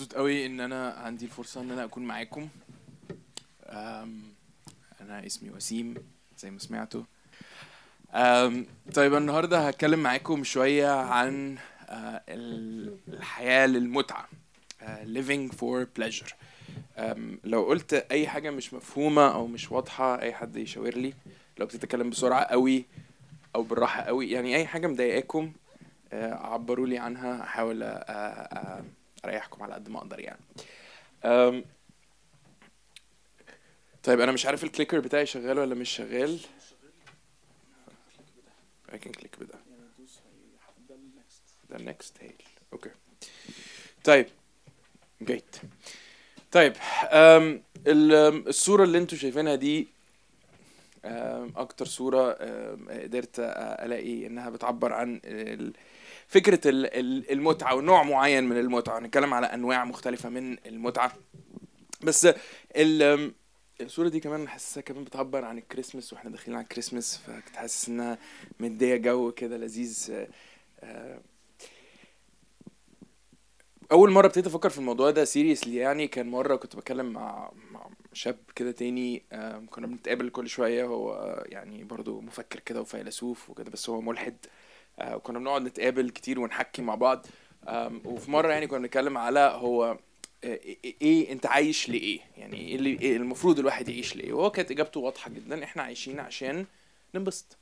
مبسوط قوي إن أنا عندي الفرصة إن أنا أكون معاكم. أنا اسمي وسيم زي ما سمعتوا. طيب النهارده هتكلم معاكم شوية عن آه، ال- الحياة للمتعة آه، living for pleasure. لو قلت أي حاجة مش مفهومة أو مش واضحة أي حد يشاور لي لو بتتكلم بسرعة قوي أو بالراحة قوي يعني أي حاجة مضايقاكم آه، عبروا لي عنها احاول أريحكم على قد ما أقدر يعني. أم، طيب أنا مش عارف ال clicker بتاعي شغال ولا مش شغال. I can click بده ده next هيل okay طيب. جيت طيب أم ال- الصورة اللي أنتوا شايفينها دي أكتر صورة أم، قدرت ألاقي إنها بتعبر عن ال- فكرة ال- ال- المتعة ونوع معين من المتعة هنتكلم على أنواع مختلفة من المتعة. بس ال- الصورة دي كمان حاسسها كمان بتعبر عن الكريسماس وإحنا داخلين على الكريسماس فكنت حاسس إنها مدية جو كده لذيذ. آه، أول مرة ابتديت أفكر في الموضوع ده سيريسلي يعني كان مرة كنت بتكلم مع مع شاب كده تاني كنا بنتقابل كل شوية هو يعني برضو مفكر كده وفيلسوف وكده بس هو ملحد. وكنا بنقعد نتقابل كتير ونحكي مع بعض. وفي مرة يعني كنا بنتكلم على هو آه، إيه إيه أنت عايش لإيه؟ يعني إيه اللي إيه المفروض الواحد يعيش لإيه؟ وهو كانت إجابته واضحة جدا إحنا عايشين عشان ننبسط.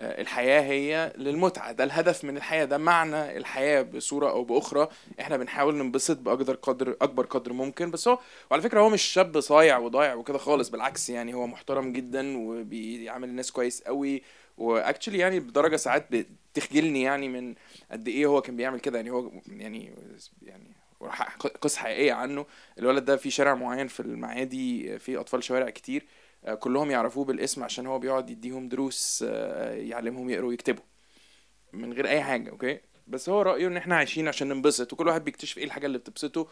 آه، الحياة هي للمتعة ده الهدف من الحياة ده معنى الحياة بصورة أو بأخرى. إحنا بنحاول ننبسط بأقدر قدر أكبر قدر ممكن بس هو وعلى فكرة هو مش شاب صايع وضايع وكده خالص بالعكس يعني هو محترم جدا وبيعامل الناس كويس قوي واكشلي يعني بدرجة ساعات بتخجلني يعني من قد إيه هو كان بيعمل كده. يعني هو يعني يعني ح- قصة حقيقية عنه. الولد ده في شارع معين في المعادي في أطفال شوارع كتير آه، كلهم يعرفوه بالاسم عشان هو بيقعد يديهم دروس آه، يعلمهم يقروا ويكتبوا من غير أي حاجة أوكي؟ بس هو رأيه إن إحنا عايشين عشان ننبسط وكل واحد بيكتشف إيه الحاجة اللي بتبسطه.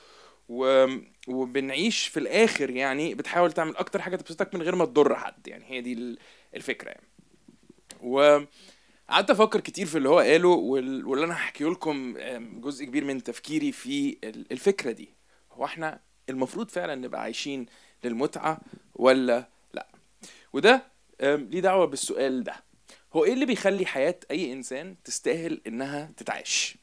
و... وبنعيش في الآخر يعني بتحاول تعمل أكتر حاجة تبسطك من غير ما تضر حد. يعني هي دي ال- الفكرة يعني. و قعدت أفكر كتير في اللي هو قاله وال- واللي أنا هحكيه لكم جزء كبير من تفكيري في ال- الفكرة دي. هو إحنا المفروض فعلا نبقى عايشين للمتعة ولا لأ؟ وده ليه دعوة بالسؤال ده. هو إيه اللي بيخلي حياة أي إنسان تستاهل إنها تتعاش؟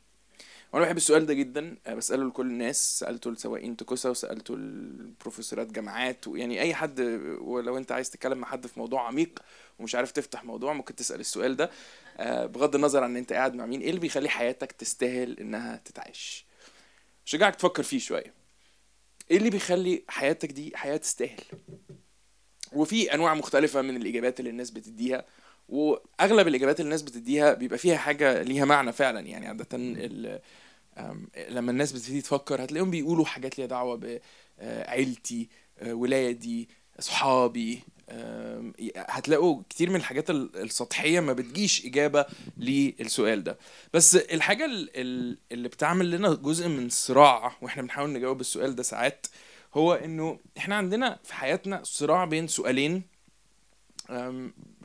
وأنا بحب السؤال ده جدا. آه، بسأله لكل الناس. سألته لسواقين توكوسا وسألته لبروفيسورات جامعات ويعني أي حد ولو أنت عايز تتكلم مع حد في موضوع عميق ومش عارف تفتح موضوع ممكن تسأل السؤال ده. آه، بغض النظر عن أنت قاعد مع مين إيه اللي بيخلي حياتك تستاهل إنها تتعاش شجعك تفكر فيه شوية. إيه اللي بيخلي حياتك دي حياة تستاهل؟ وفي أنواع مختلفة من الإجابات اللي الناس بتديها وأغلب الإجابات اللي الناس بتديها بيبقى فيها حاجة ليها معنى فعلا. يعني عادة لما الناس بتبتدي تفكر هتلاقيهم بيقولوا حاجات ليها دعوة بعيلتي ولادي اصحابي هتلاقوا كتير من الحاجات ال- السطحية ما بتجيش إجابة للسؤال ده. بس الحاجة ال- ال- اللي بتعمل لنا جزء من صراع وإحنا بنحاول نجاوب السؤال ده ساعات هو إنه إحنا عندنا في حياتنا صراع بين سؤالين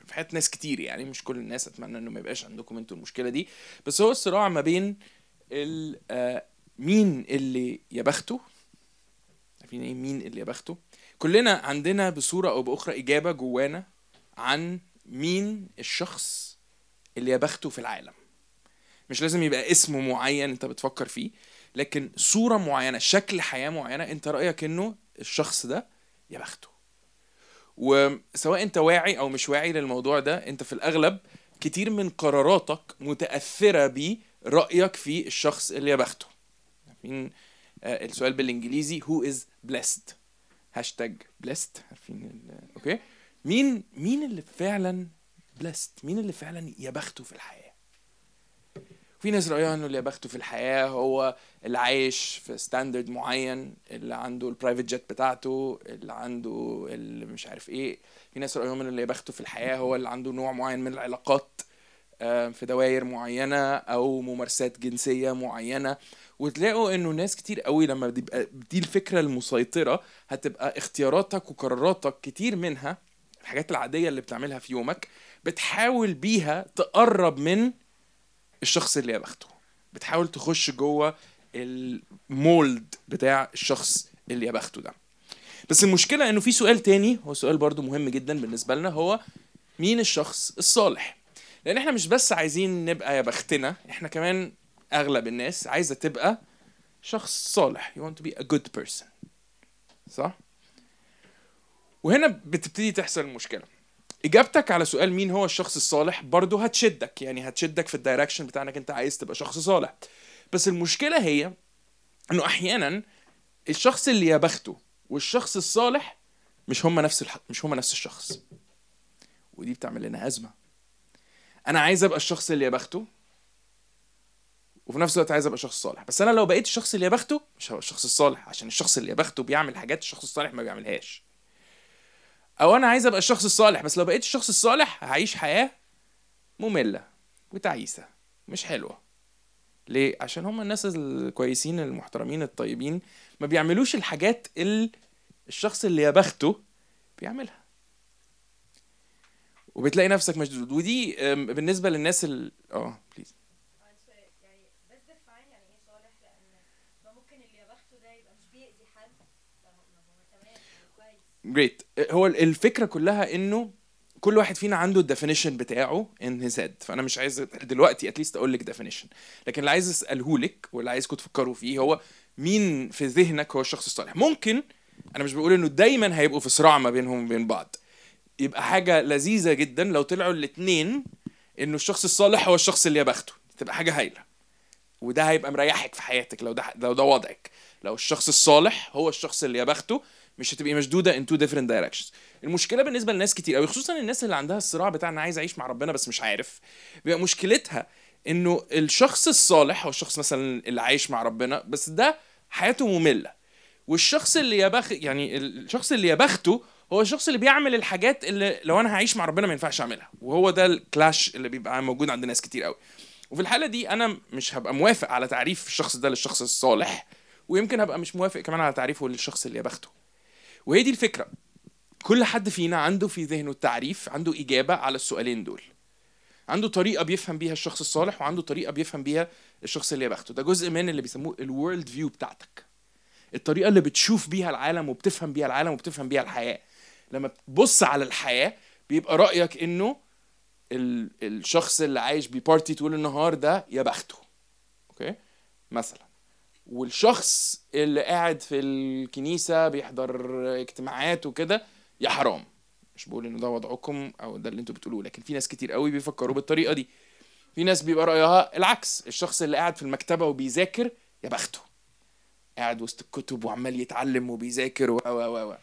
في حياة ناس كتير يعني مش كل الناس أتمنى إنه ما يبقاش عندكم أنتوا المشكلة دي بس هو الصراع ما بين آه، مين اللي يا بخته عارفين إيه مين اللي يا بخته كلنا عندنا بصورة أو بأخرى إجابة جوانا عن مين الشخص اللي يا بخته في العالم. مش لازم يبقى اسم معين أنت بتفكر فيه لكن صورة معينة شكل حياة معينة أنت رأيك إنه الشخص ده يا بخته وسواء أنت واعي أو مش واعي للموضوع ده أنت في الأغلب كتير من قراراتك متأثرة برايك في الشخص اللي بخته عارفين؟ آه، السؤال بالإنجليزي who is blessed hashtag blessed. عارفين okay مين مين اللي فعلا blessed مين اللي فعلا يا بخته في الحياة؟ في ناس رأيها إنه اللي يا بخته في الحياة هو اللي عايش في standard معين اللي عنده ال private jet بتاعته اللي عنده اللي مش عارف إيه. في ناس رأيهم ان اللي يا بخته في الحياة هو اللي عنده نوع معين من العلاقات. في دوائر معينة أو ممارسات جنسية معينة وتلاقوا إنه ناس كتير قوي لما بتبقى دي الفكرة المسيطرة هتبقى اختياراتك وقراراتك كتير منها الحاجات العادية اللي بتعملها في يومك بتحاول بيها تقرب من الشخص اللي يا بخته بتحاول تخش جوه المولد بتاع الشخص اللي يا بخته ده. بس المشكلة إنه في سؤال تاني هو سؤال برضو مهم جدا بالنسبة لنا هو مين الشخص الصالح؟ لأن إحنا مش بس عايزين نبقى يا بختنا إحنا كمان أغلب الناس عايزة تبقى شخص صالح you want to be a good person صح؟ وهنا بتبتدي تحصل المشكلة. إجابتك على سؤال مين هو الشخص الصالح برضو هتشدك يعني هتشدك في الدايركشن بتاع انك إنت عايز تبقى شخص صالح. بس المشكلة هي إنه أحيانا الشخص اللي يا بخته والشخص الصالح مش هما نفس الح... مش هما نفس الشخص. ودي بتعمل لنا أزمة. أنا عايز أبقى الشخص اللي يا بخته وفي نفس الوقت عايز أبقى شخص صالح بس أنا لو بقيت الشخص اللي يا بخته مش هبقى الشخص الصالح عشان الشخص اللي يا بخته بيعمل حاجات الشخص الصالح ما بيعملهاش. أو أنا عايز أبقى الشخص الصالح بس لو بقيت الشخص الصالح هعيش حياة مملة وتعيسة مش حلوة. ليه؟ عشان هم الناس الكويسين المحترمين الطيبين ما بيعملوش الحاجات اللي الشخص اللي يا بخته بيعملها. وبتلاقي نفسك مشدود. ودي بالنسبة للناس ال آه بليز جريت هو الفكرة كلها إنه كل واحد فينا عنده ال definition بتاعه ان هيز فأنا مش عايز دلوقتي at least أقول لك definition لكن اللي عايز اساله لك واللي عايزكم تفكروا فيه هو مين في ذهنك هو الشخص الصالح. ممكن أنا مش بقول إنه دايما هيبقوا في صراع ما بينهم وبين بعض. يبقى حاجة لذيذة جدا لو طلعوا الاثنين إنه الشخص الصالح هو الشخص اللي يا بخته تبقى حاجة هايلة. وده هيبقى مريحك في حياتك لو ده لو ده وضعك. لو الشخص الصالح هو الشخص اللي يا بخته مش هتبقي مشدودة in two different directions المشكلة بالنسبة لناس كتير قوي خصوصا الناس اللي عندها الصراع بتاع أنا عايز أعيش مع ربنا بس مش عارف. بيبقى مشكلتها إنه الشخص الصالح هو الشخص مثلا اللي عايش مع ربنا بس ده حياته مملة. والشخص اللي يا بخ يعني الشخص اللي يا بخته هو الشخص اللي بيعمل الحاجات اللي لو أنا هعيش مع ربنا ما ينفعش أعملها. وهو ده ال clash اللي بيبقى موجود عند ناس كتير قوي. وفي الحالة دي أنا مش هبقى موافق على تعريف الشخص ده للشخص الصالح ويمكن هبقى مش موافق كمان على تعريفه للشخص اللي يا بخته وهي دي الفكرة. كل حد فينا عنده في ذهنه التعريف عنده إجابة على السؤالين دول. عنده طريقة بيفهم بيها الشخص الصالح وعنده طريقة بيفهم بيها الشخص اللي يا بخته ده جزء من اللي بيسموه ال worldview بتاعتك. الطريقة اللي بتشوف بيها العالم وبتفهم بيها العالم وبتفهم بيها الحياة. لما بتبص على الحياة بيبقى رأيك إنه ال- الشخص اللي عايش ب party طول النهار ده يا بخته. أوكي؟ مثلا. والشخص اللي قاعد في الكنيسة بيحضر اجتماعات وكده يا حرام. مش بقول ان ده وضعكم أو ده اللي أنتوا بتقولوه لكن في ناس كتير قوي بيفكروا بالطريقة دي. في ناس بيبقى رأيها العكس. الشخص اللي قاعد في المكتبة وبيذاكر يا بخته. قاعد وسط الكتب وعمال يتعلم وبيذاكر و و و.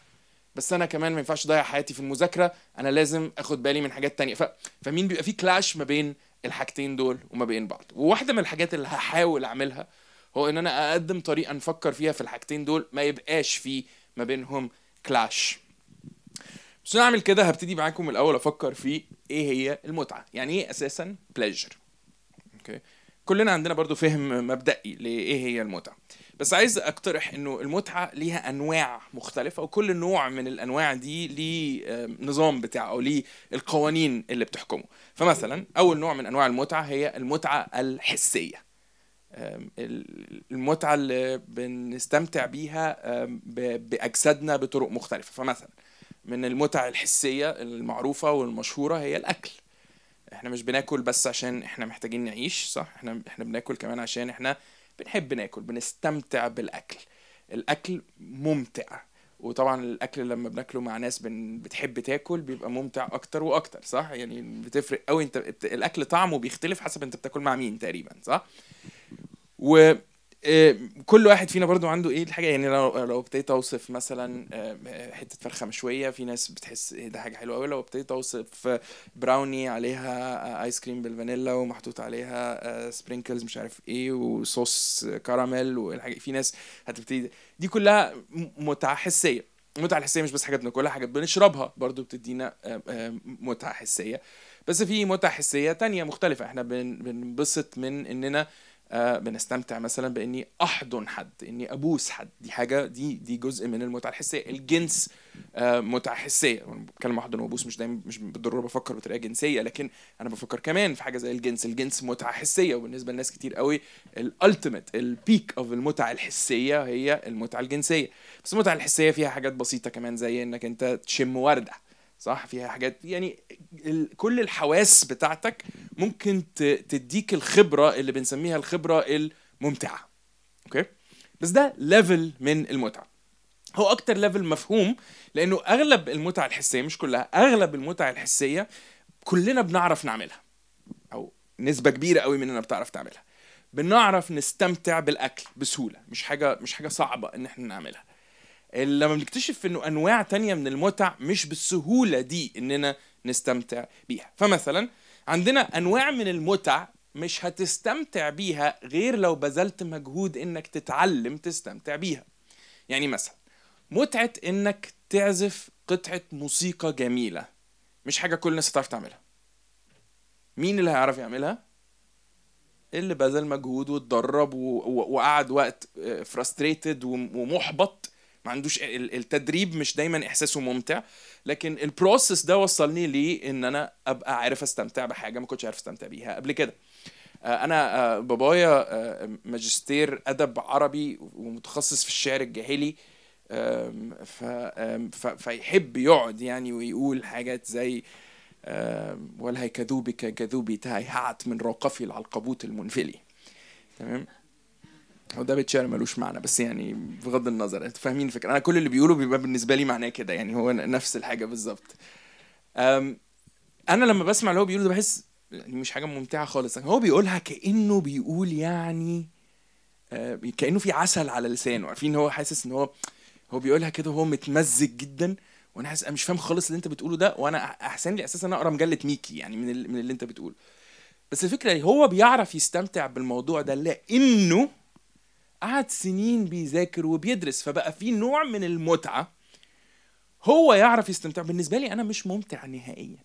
بس أنا كمان ما ينفعش أضيع حياتي في المذاكرة أنا لازم آخد بالي من حاجات تانية. ف... فمين بيبقى في clash ما بين الحاجتين دول وما بين بعض؟ وواحدة من الحاجات اللي هحاول أعملها هو إن أنا أقدم طريقة نفكر فيها في الحاجتين دول ما يبقاش في ما بينهم clash بس أنا اعمل كده هبتدي معاكم الأول أفكر في إيه هي المتعة. يعني إيه أساسا pleasure okay؟ كلنا عندنا برضو فهم مبدئي لإيه هي المتعة. بس عايز أقترح إنه المتعة ليها أنواع مختلفة وكل نوع من الأنواع دي ليه نظام بتاعه أو ليه القوانين اللي بتحكمه. فمثلا أول نوع من أنواع المتعة هي المتعة الحسية. المتعة اللي بنستمتع بيها بأجسادنا بطرق مختلفة. فمثلا من المتع الحسية المعروفة والمشهورة هي الأكل. إحنا مش بناكل بس عشان إحنا محتاجين نعيش صح؟ إحنا إحنا بناكل كمان عشان إحنا بنحب ناكل بنستمتع بالأكل. الأكل ممتع. وطبعا الأكل لما بناكله مع ناس بن بتحب تاكل بيبقى ممتع أكتر وأكتر صح؟ يعني بتفرق قوي انت الأكل طعمه بيختلف حسب انت بتاكل مع مين تقريبا صح؟ و كل واحد فينا برضو عنده إيه الحاجة يعني لو لو ابتديت أوصف مثلا آه، حتة فرخة مشوية في ناس بتحس إيه ده حاجة حلوة قوي لو ابتديت أوصف brownie عليها آه، ice cream بالفانيلا ومحطوط عليها sprinkles مش عارف إيه وصوص كراميل والحاجة في ناس هتبتدي دي كلها متعه حسيه المتعه الحسية مش بس حاجات بناكلها حاجات بنشربها برضو بتدينا آه، آه، متعة حسية. بس في متعة حسية تانية مختلفة إحنا بن- بننبسط من إننا آه بنستمتع مثلا بإني أحضن حد إني أبوس حد. دي حاجة دي دي جزء من المتعة الحسية. الجنس آه متعة حسية. بتكلم أحضن وأبوس مش دايما مش بالضرورة بفكر بطريقة جنسية لكن أنا بفكر كمان في حاجة زي الجنس. الجنس متعة حسية وبالنسبة لناس كتير قوي ال ultimate ال peak of المتعة الحسية هي المتعة الجنسية. بس المتعة الحسية فيها حاجات بسيطة كمان زي إنك أنت تشم وردة. صح؟ فيها حاجات. يعني كل الحواس بتاعتك ممكن تديك الخبرة اللي بنسميها الخبرة الممتعة. okay؟ بس ده level من المتعة. هو أكتر level مفهوم لأنه أغلب المتعه الحسية مش كلها أغلب المتعه الحسية كلنا بنعرف نعملها. أو نسبة كبيرة قوي مننا بتعرف تعملها. بنعرف نستمتع بالأكل بسهولة. مش حاجة مش حاجة صعبة إن إحنا نعملها. لما بنكتشف إنه أنواع تانية من المتع مش بالسهولة دي إننا نستمتع بيها. فمثلا عندنا أنواع من المتع مش هتستمتع بيها غير لو بذلت مجهود إنك تتعلم تستمتع بيها. يعني مثلا متعة إنك تعزف قطعة موسيقى جميلة مش حاجة كل الناس هتعرف تعملها. مين اللي هيعرف يعملها؟ اللي بذل مجهود واتدرب وقعد وقت frustrated ومحبط ما عندوش ال- التدريب مش دايما إحساسه ممتع لكن ال process ده وصلني ليه إن أنا أبقى عارف أستمتع بحاجة ما كنتش عارف أستمتع بيها. قبل كده آه، أنا آه، بابايا آه، ماجستير أدب عربي ومتخصص في الشعر الجاهلي فيحب يقعد يعني ويقول حاجات زي آم، والهي كذوبك كذوبي تاي هعت من روقفي العلقبوت المنفلي تمام؟ هو ده بيت شعر ملوش معنى بس يعني بغض النظر أنتوا فاهمين الفكرة. أنا كل اللي بيقوله بيبقى بالنسبة لي معناه كده يعني هو نفس الحاجة بالظبط. أنا لما بسمع اللي هو بيقوله ده بحس يعني مش حاجة ممتعة خالص. هو بيقولها كأنه بيقول يعني آه، كأنه في عسل على لسانه. عارفين هو حاسس إن هو هو بيقولها كده وهو متمزج جدا وأنا حاسس أنا مش فاهم خالص اللي أنت بتقوله ده وأنا أحسن لي أساسا أقرأ مجلة ميكي يعني من من اللي أنت بتقوله بس الفكرة إيه؟ هو بيعرف يستمتع بالموضوع ده لأنه قعد سنين بيذاكر وبيدرس فبقى في نوع من المتعة هو يعرف يستمتع. بالنسبة لي أنا مش ممتع نهائيا.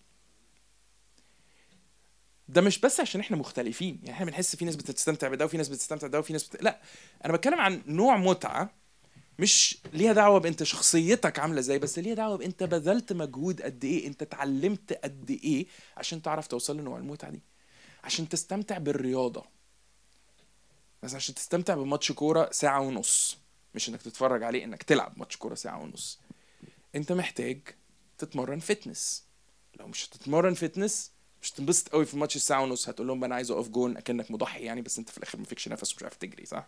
ده مش بس عشان إحنا مختلفين يعني إحنا بنحس في ناس بتستمتع بده وفي ناس بتستمتع بده وفي ناس بت... لا أنا بتكلم عن نوع متعة مش ليها دعوة بأنت شخصيتك عاملة إزاي بس ليها دعوة بأنت بذلت مجهود قد إيه أنت اتعلمت قد إيه عشان تعرف توصل لنوع المتعة دي عشان تستمتع بالرياضة. بس عشان تستمتع بماتش كورة ساعة ونص مش إنك تتفرج عليه إنك تلعب ماتش كورة ساعة ونص. أنت محتاج تتمرن fitness. لو مش هتتمرن fitness مش تنبسط قوي في ماتش الساعة ونص. هتقول لهم أنا عايز أقف جون أكنك مضحي يعني بس أنت في الآخر ما فيكش نفس ومش عارف تجري صح؟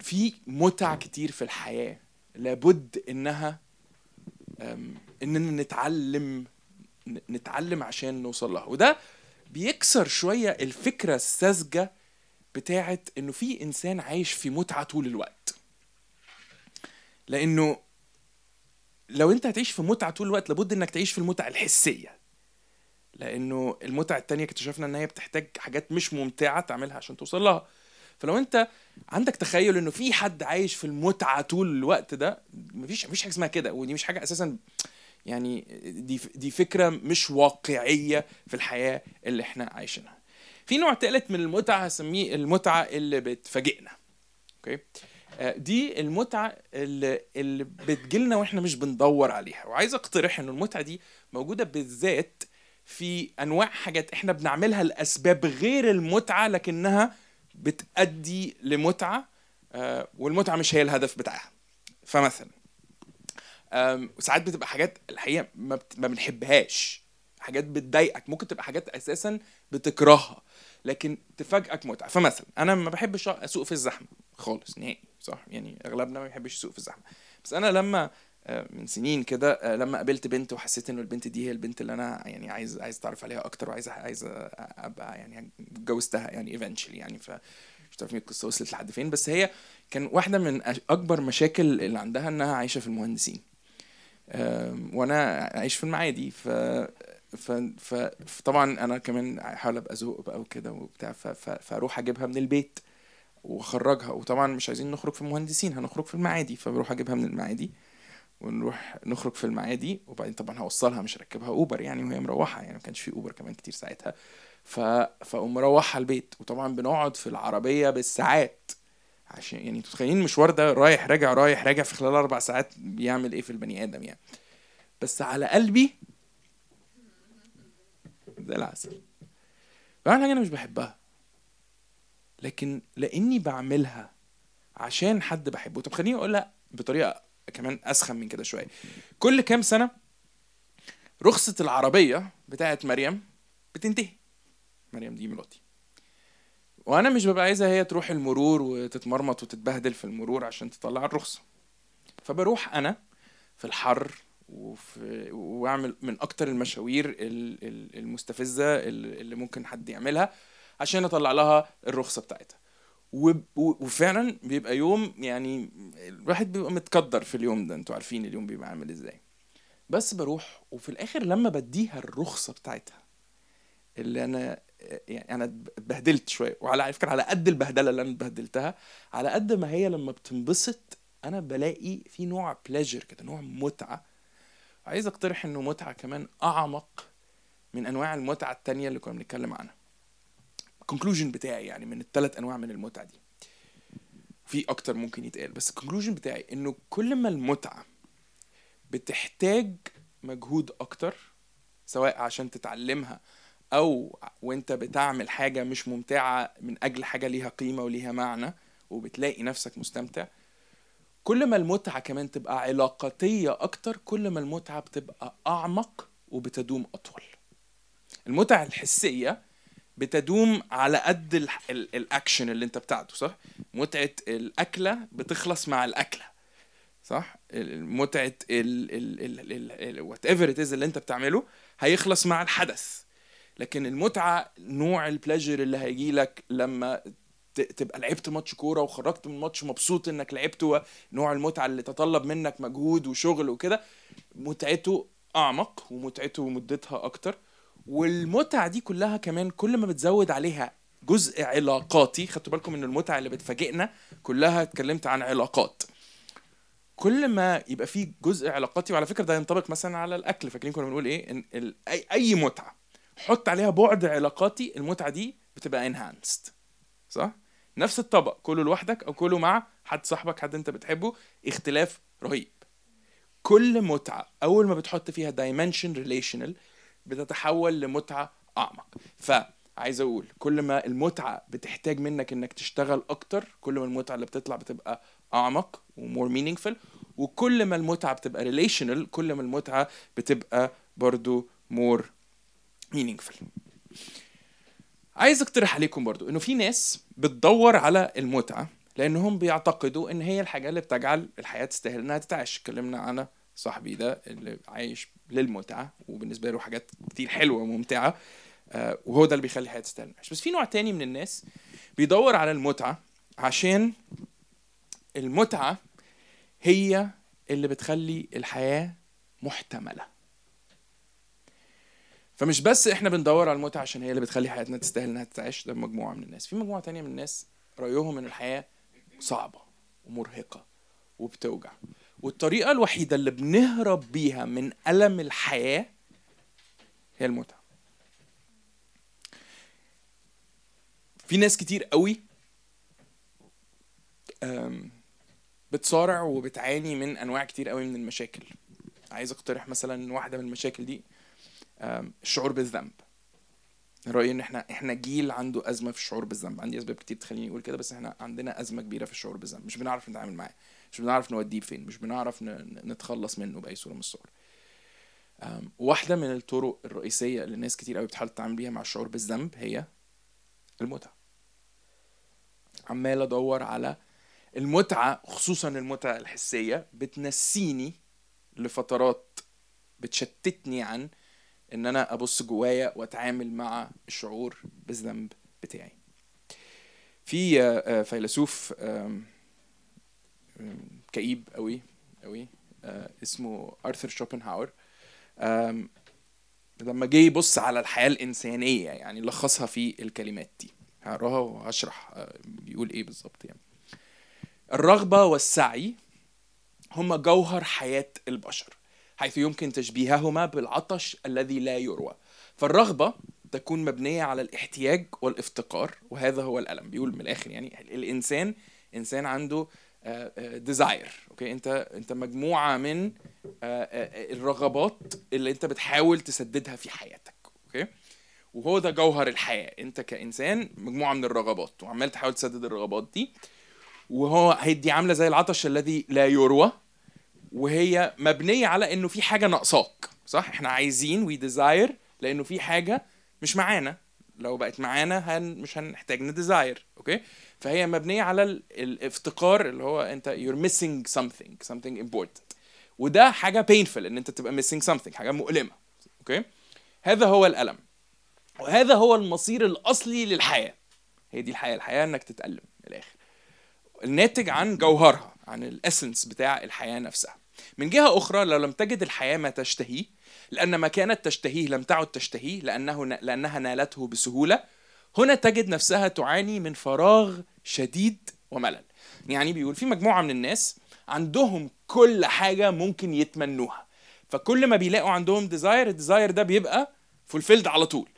في متع كتير في الحياة. لابد إنها إننا نتعلم نتعلم عشان نوصل لها. وده بيكسر شوية الفكرة الساذجة بتاعت إنه في إنسان عايش في متعة طول الوقت. لأنه لو أنت هتعيش في متعة طول الوقت لابد إنك تعيش في المتعة الحسية. لأنه المتعة التانية اكتشفنا إن هي بتحتاج حاجات مش ممتعة تعملها عشان توصل لها. فلو أنت عندك تخيل إنه في حد عايش في المتعة طول الوقت ده مفيش مفيش حاجة اسمها كده ودي مش حاجة أساسا يعني دي دي فكرة مش واقعية في الحياة اللي إحنا عايشينها. في نوع تالت من المتعة هسميه المتعة اللي بتفاجئنا. أوكي؟ آه، دي المتعة اللي اللي بتجيلنا وإحنا مش بندور عليها. وعايز أقترح إنه المتعة دي موجودة بالذات في أنواع حاجات إحنا بنعملها لأسباب غير المتعة لكنها بتأدي لمتعة آه، والمتعة مش هي الهدف بتاعها. فمثلا آم، ساعات بتبقى حاجات الحقيقة ما, بت... ما بنحبهاش. حاجات بتضايقك ممكن تبقى حاجات أساسا بتكرهها لكن تفاجئك متعة. فمثلا أنا ما بحبش أسوق في الزحمة خالص نهائي صح؟ يعني أغلبنا ما بيحبش يسوق في الزحمة. بس أنا لما آه، من سنين كده آه، لما قابلت بنت وحسيت إنه البنت دي هي البنت اللي أنا يعني عايز عايز أتعرف عليها أكتر وعايز عايز أبقى يعني اتجوزتها يعني eventually يعني ف مش عارفين القصة وصلت لحد فين. بس هي كان واحدة من أكبر مشاكل اللي عندها إنها عايشة في المهندسين. وأنا عايش في المعادي. ف ف ف فطبعا أنا كمان هحاول أبقى ذوق بقى وكده وبتاع. ف... ف... فأروح أجيبها من البيت وأخرجها. وطبعا مش عايزين نخرج في المهندسين هنخرج في المعادي. فبروح أجيبها من المعادي ونروح نخرج في المعادي. وبعدين طبعا هوصلها مش هركبها أوبر يعني وهي مروحة يعني ما كانش في أوبر كمان كتير ساعتها. ف... فأقوم مروح على البيت. وطبعا بنقعد في العربية بالساعات. عشان يعني أنتوا متخيلين المشوار ده رايح راجع رايح راجع في خلال أربع ساعات بيعمل إيه في البني آدم يعني. بس على قلبي زي العسل. بعمل حاجة أنا مش بحبها. لكن لأني بعملها عشان حد بحبه. طب خليني أقولها بطريقة كمان أسخن من كده شوية. كل كام سنة رخصة العربية بتاعت مريم بتنتهي. مريم دي مراتي وأنا مش ببقى عايزها هي تروح المرور وتتمرمط وتتبهدل في المرور عشان تطلع الرخصة. فبروح أنا في الحر وفي وأعمل من أكتر المشاوير ال- ال- المستفزة ال- اللي ممكن حد يعملها عشان أطلع لها الرخصة بتاعتها. وفعلا بيبقى يوم يعني الواحد بيبقى متقدر في اليوم ده. أنتوا عارفين اليوم بيبقى عامل إزاي. بس بروح وفي الآخر لما بديها الرخصة بتاعتها اللي أنا يعني أنا اتبهدلت شوية وعلى فكرة على قد البهدلة اللي أنا اتبهدلتها على قد ما هي لما بتنبسط أنا بلاقي في نوع pleasure كده نوع متعة. عايز أقترح إنه متعة كمان أعمق من أنواع المتعة التانية اللي كنا بنتكلم عنها. ال conclusion بتاعي يعني من الثلاث أنواع من المتعة دي. في أكتر ممكن يتقال بس ال conclusion بتاعي إنه كل ما المتعة بتحتاج مجهود أكتر سواء عشان تتعلمها أو وأنت بتعمل حاجة مش ممتعة من أجل حاجة ليها قيمة وليها معنى وبتلاقي نفسك مستمتع كل ما المتعة كمان تبقى علاقاتية أكتر كل ما المتعة بتبقى أعمق وبتدوم أطول. المتعة الحسية بتدوم على قد ال- ال- الأكشن اللي أنت بتاعته صح؟ متعة الأكلة بتخلص مع الأكلة صح؟ ال- متعة whatever اللي أنت بتعمله هيخلص مع الحدث. لكن المتعة نوع ال pleasure اللي هيجي لك لما تبقى لعبت ماتش كورة وخرجت من الماتش مبسوط إنك لعبته نوع المتعة اللي تطلب منك مجهود وشغل وكده متعته أعمق ومتعته مدتها أكتر. والمتعة دي كلها كمان كل ما بتزود عليها جزء علاقاتي خدتوا بالكم إن المتعة اللي بتفاجئنا كلها اتكلمت عن علاقات. كل ما يبقى فيه جزء علاقاتي وعلى فكرة ده ينطبق مثلا على الأكل فاكرين كنا بنقول إيه؟ إن أي متعة. حط عليها بعد علاقاتي المتعة دي بتبقى enhanced صح؟ نفس الطبق كله لوحدك أو كله مع حد صاحبك حد أنت بتحبه اختلاف رهيب. كل متعة أول ما بتحط فيها dimension relational بتتحول لمتعة أعمق. فعايز أقول كل ما المتعة بتحتاج منك إنك تشتغل أكتر كل ما المتعة اللي بتطلع بتبقى أعمق و more meaningful وكل ما المتعة بتبقى relational كل ما المتعة بتبقى برضو more meaningful عايز اقترح عليكم برضو إنه في ناس بتدور على المتعة لأنهم بيعتقدوا إن هي الحاجة اللي بتجعل الحياة تستاهل إنها تتعاش. اتكلمنا عن صاحبي ده اللي عايش للمتعة وبالنسبة له حاجات كتير حلوة وممتعة آه، وهو ده اللي بيخلي الحياة تستاهل. العيش بس في نوع تاني من الناس بيدور على المتعة عشان المتعة هي اللي بتخلي الحياة محتملة. فمش بس إحنا بندور على المتعة عشان هي اللي بتخلي حياتنا تستاهل إنها تتعيش ده مجموعة من الناس. في مجموعة تانية من الناس رأيهم إن الحياة صعبة ومرهقة وبتوجع. والطريقة الوحيدة اللي بنهرب بيها من ألم الحياة هي المتعة. في ناس كتير قوي بتصارع وبتعاني من أنواع كتير قوي من المشاكل. عايز أقترح مثلا واحدة من المشاكل دي. الشعور بالذنب. رأيي إن إحنا إحنا جيل عنده أزمة في الشعور بالذنب. عندي أسباب كتير تخليني أقول كده بس إحنا عندنا أزمة كبيرة في الشعور بالذنب. مش بنعرف نتعامل معاه مش بنعرف نوديه فين مش بنعرف نتخلص منه بأي صورة من الصور. واحدة من الطرق الرئيسية اللي الناس كتير قوي بتحاول تتعامل بيها مع الشعور بالذنب هي المتعة. عمال أدور على المتعة خصوصا المتعة الحسية بتنسيني لفترات بتشتتني عن إن أنا أبص جوايا وأتعامل مع الشعور بالذنب بتاعي. في آه، آه، فيلسوف كئيب قوي قوي آه، اسمه آرثر شوبنهاور. لما جه يبص على الحياة الإنسانية يعني لخصها في الكلمات دي. هقراها وهشرح بيقول إيه بالظبط يعني. الرغبة والسعي هما جوهر حياة البشر. حيث يمكن تشبيههما بالعطش الذي لا يروى. فالرغبة تكون مبنية على الاحتياج والإفتقار وهذا هو الألم. بيقول من الآخر يعني الإنسان إنسان عنده desire أوكي؟ أنت أنت مجموعة من آه، آه، الرغبات اللي أنت بتحاول تسددها في حياتك. okay؟ وهو ده جوهر الحياة. أنت كإنسان مجموعة من الرغبات وعمال تحاول تسدد الرغبات دي وهو هي دي عاملة زي العطش الذي لا يروى. وهي مبنية على إنه في حاجة ناقصاك صح؟ إحنا عايزين we desire لأنه في حاجة مش معانا. لو بقت معانا هن مش هنحتاج ن desire okay؟ فهي مبنية على ال- الافتقار اللي هو أنت you're missing something something important. وده حاجة painful إن أنت تبقى missing something حاجة مؤلمة okay؟ هذا هو الألم. وهذا هو المصير الأصلي للحياة. هي دي الحياة الحياة إنك تتألم من الآخر. الناتج عن جوهرها عن ال essence بتاع الحياة نفسها. من جهة أخرى لو لم تجد الحياة ما تشتهيه لأن ما كانت تشتهيه لم تعد تشتهيه لأنه لأنها نالته بسهولة هنا تجد نفسها تعاني من فراغ شديد وملل. يعني بيقول في مجموعة من الناس عندهم كل حاجة ممكن يتمنوها فكل ما بيلاقوا عندهم desire ال desire ده بيبقى fulfilled على طول.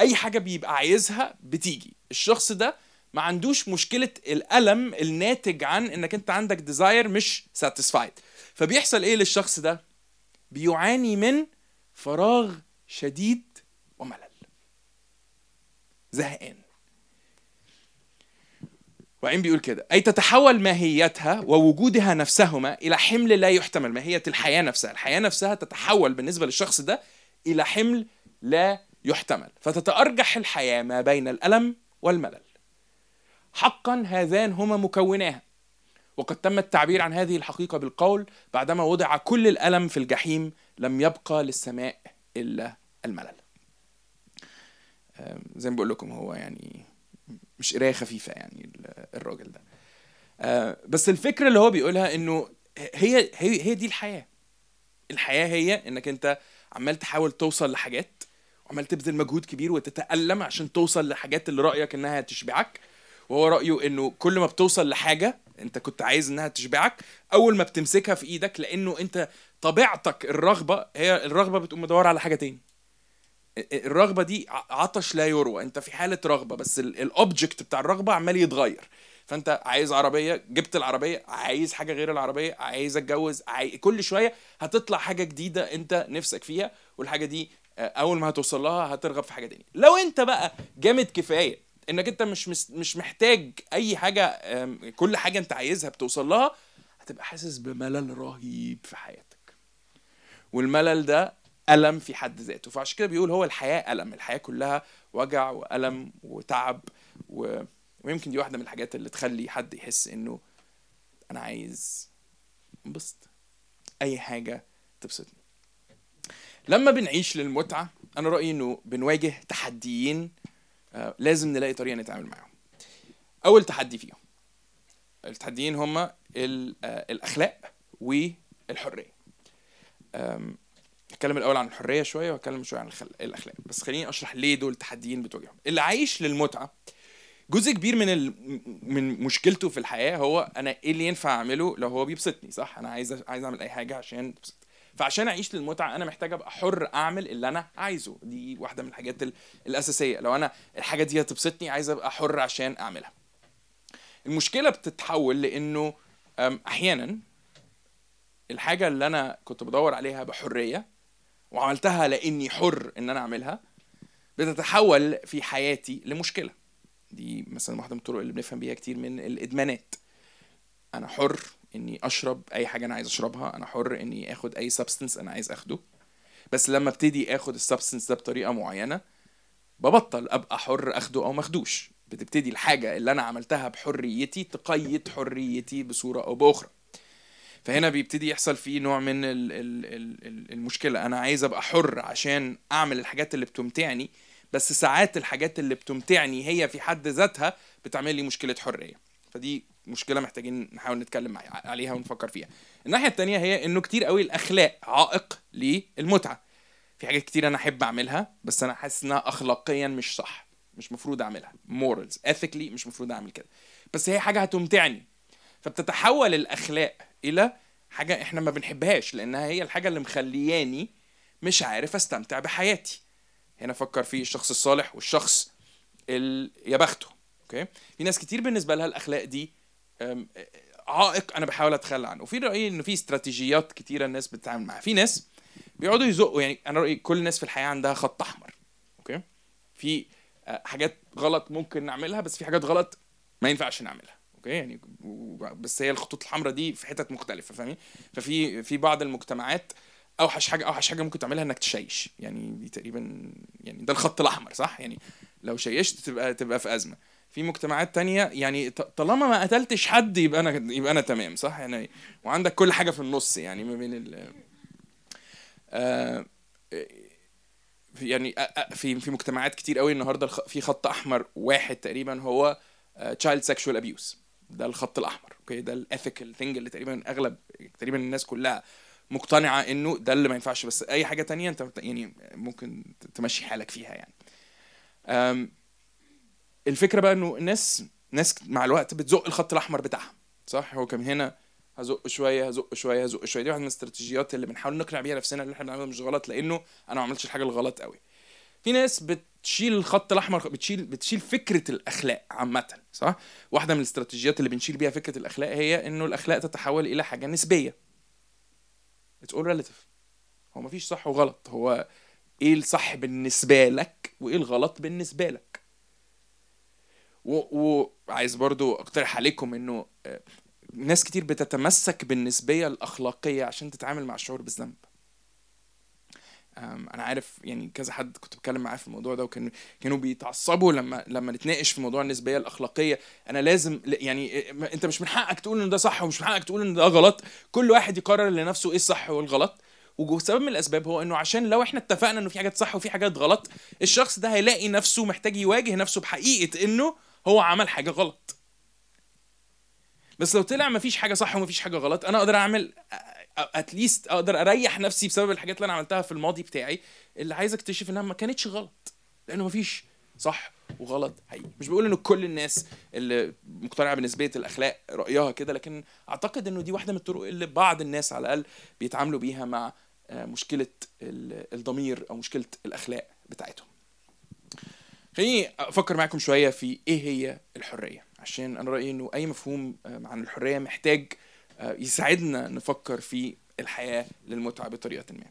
أي حاجة بيبقى عايزها بتيجي. الشخص ده ما عندوش مشكلة الألم الناتج عن إنك أنت عندك desire مش satisfied فبيحصل إيه للشخص ده؟ بيعاني من فراغ شديد وملل. زهقان. وبعدين بيقول كده أي تتحول ماهيتها ووجودها نفسهما إلى حمل لا يحتمل ماهية الحياة نفسها. الحياة نفسها تتحول بالنسبة للشخص ده إلى حمل لا يحتمل. فتتأرجح الحياة ما بين الألم والملل. حقا هذان هما مكوناها. وقد تم التعبير عن هذه الحقيقة بالقول بعدما وضع كل الألم في الجحيم لم يبقى للسماء إلا الملل. زي ما بقول لكم هو يعني مش قراية خفيفة يعني ال- الراجل ده. بس الفكرة اللي هو بيقولها إنه هي هي هي دي الحياة. الحياة هي إنك أنت عمال تحاول توصل لحاجات وعمال تبذل مجهود كبير وتتألم عشان توصل لحاجات اللي رأيك إنها تشبعك. وهو رأيه إنه كل ما بتوصل لحاجة انت كنت عايز انها تشبعك اول ما بتمسكها في إيدك لأنه انت طبيعتك الرغبة هي الرغبة بتقوم مدور على حاجة تاني. الرغبة دي عطش لا يروى. انت في حالة رغبة بس الاوبجكت بتاع الرغبة عمال يتغير. فانت عايز عربية جبت العربية عايز حاجة غير العربية عايز اتجوز عاي... كل شوية هتطلع حاجة جديدة انت نفسك فيها والحاجة دي أول ما هتوصل لها هترغب في حاجة تانية. لو انت بقى جامد كفاية انك انت مش مش, محتاج اي حاجة كل حاجة انت عايزها بتوصل لها هتبقى حاسس بملل رهيب في حياتك. والملل ده ألم في حد ذاته. فعشان كده بيقول هو الحياة ألم الحياة كلها وجع وألم وتعب و... ويمكن دي واحدة من الحاجات اللي تخلي حد يحس إنه أنا عايز انبسط. أي حاجة تبسطني. لما بنعيش للمتعة أنا رأيي إنه بنواجه تحديين لازم نلاقي طريقة نتعامل معاهم. أول تحدي فيهم. التحديين هما آه، الأخلاق والحرية. أم، هتكلم الأول عن الحرية شوية وهتكلم شوية عن. الأخلاق. بس خليني أشرح ليه دول تحديين بتواجههم. اللي عايش للمتعة جزء كبير من. من مشكلته في الحياة هو أنا إيه اللي ينفع أعمله لو هو بيبسطني صح؟ أنا عايز عايز أعمل أي حاجة عشان تبسط فعشان أعيش للمتعة أنا محتاج أبقى حر أعمل اللي أنا عايزه. دي واحدة من الحاجات ال... الأساسية. لو أنا الحاجة دي هتبسطني عايز أبقى حر عشان أعملها. المشكلة بتتحول لإنه أحيانا الحاجة اللي أنا كنت بدور عليها بحرية وعملتها لإني حر إن أنا أعملها بتتحول في حياتي لمشكلة. دي مثلا واحدة من الطرق اللي بنفهم بيها كتير من الإدمانات. أنا حر إني أشرب أي حاجة أنا عايز أشربها أنا حر إني آخد أي substance أنا عايز آخده. بس لما أبتدي آخد ال substance ده بطريقة معينة ببطل أبقى حر آخده أو ماخدوش بتبتدي الحاجة اللي أنا عملتها بحريتي تقيد حريتي بصورة أو بأخرى. فهنا بيبتدي يحصل فيه نوع من ال ال ال ال- المشكلة. أنا عايز أبقى حر عشان أعمل الحاجات اللي بتمتعني بس ساعات الحاجات اللي بتمتعني هي في حد ذاتها بتعمل لي مشكلة حرية. فدي مشكلة محتاجين نحاول نتكلم عليها ونفكر فيها. الناحية التانية هي إنه كتير قوي الأخلاق عائق للمتعة. في حاجات كتير أنا أحب أعملها بس أنا حاسس إنها اخلاقيا مش صح. مش مفروض أعملها. Morals. Ethically مش مفروض أعمل كده. بس هي حاجة هتمتعني. فبتتحول الأخلاق إلى حاجة إحنا ما بنحبهاش لأنها هي الحاجة اللي مخلياني مش عارف أستمتع بحياتي. هنا فكر في الشخص الصالح والشخص ال... يا بخته. okay؟ في ناس كتير بالنسبة لها الأخلاق دي عائق أنا بحاول أتخلى عنه. وفي رأيي إنه في استراتيجيات كتيرة الناس بتتعامل معاها في ناس بيقعدوا يزقوا يعني أنا رأيي كل الناس في الحياة عندها خط أحمر okay؟ في آه، حاجات غلط ممكن نعملها بس في حاجات غلط ما ينفعش نعملها okay؟ يعني بس هي الخطوط الحمراء دي في حتت مختلفة فاهمين ففي في بعض المجتمعات أوحش حاجة أوحش حاجة ممكن تعملها إنك تشيش. يعني دي تقريبا يعني ده الخط الأحمر صح؟ يعني لو شيشت تبقى تبقى في أزمة. في مجتمعات تانية يعني طالما ما قتلتش حد يبقى أنا يبقى أنا تمام صح؟ يعني وعندك كل حاجة في النص يعني ما بين ال آه، في- يعني أ- في في مجتمعات كتير قوي النهارده في خط أحمر واحد تقريبا هو child sexual abuse ده الخط الأحمر okay ده ال ethical thing اللي تقريبا أغلب تقريبا الناس كلها مقتنعة إنه ده اللي ما ينفعش. بس أي حاجة تانية أنت يعني ممكن تمشي حالك فيها يعني. الفكرة بقى إنه الناس ناس مع الوقت بتزق الخط الأحمر بتاعها صح؟ هو كان هنا هزق شوية هزق شوية هزق شوية. دي واحدة من الاستراتيجيات اللي بنحاول نقنع بيها نفسنا إن إحنا بنعمله مش غلط لأنه أنا ما عملتش الحاجة الغلط قوي في ناس بتشيل الخط الأحمر بتشيل بتشيل فكرة الأخلاق عامة صح؟ واحدة من الاستراتيجيات اللي بنشيل بيها فكرة الأخلاق هي إنه الأخلاق تتحول إلى حاجة نسبية. It's all relative. هو مفيش صح وغلط. هو إيه الصح بالنسبة لك وإيه الغلط بالنسبة لك؟ وعايز برضو أقترح عليكم إنه آه، ناس كتير بتتمسك بالنسبية الأخلاقية عشان تتعامل مع الشعور بالذنب. أنا عارف يعني كذا حد كنت بتكلم معاه في الموضوع ده وكانوا كانوا بيتعصبوا لما لما نتناقش في موضوع النسبية الأخلاقية. أنا لازم يعني ما- أنت مش من حقك تقول إن ده صح ومش من حقك تقول إن ده غلط. كل واحد يقرر لنفسه إيه الصح والغلط. وسبب من الأسباب هو إنه عشان لو إحنا اتفقنا إنه في حاجات صح وفي حاجات غلط الشخص ده هيلاقي نفسه محتاج يواجه نفسه بحقيقة إنه هو عمل حاجة غلط. بس لو طلع مفيش حاجة صح ومفيش حاجة غلط أنا أقدر أعمل اتليست أقدر أريح نفسي بسبب الحاجات اللي أنا عملتها في الماضي بتاعي اللي عايز أكتشف إنها ما كانتش غلط. لأنه مفيش صح وغلط حقيقي. مش بقول انه كل الناس اللي مقتنعة بنسبية الأخلاق رأيها كده لكن أعتقد إنه دي واحدة من الطرق اللي بعض الناس على الأقل بيتعاملوا بيها مع آه، مشكلة ال- الضمير أو مشكلة الأخلاق بتاعتهم. خليني أفكر معاكم شوية في إيه هي الحرية. عشان أنا رأيي إنه أي مفهوم آه، عن الحرية محتاج آه، يساعدنا نفكر في الحياة للمتعة بطريقة ما.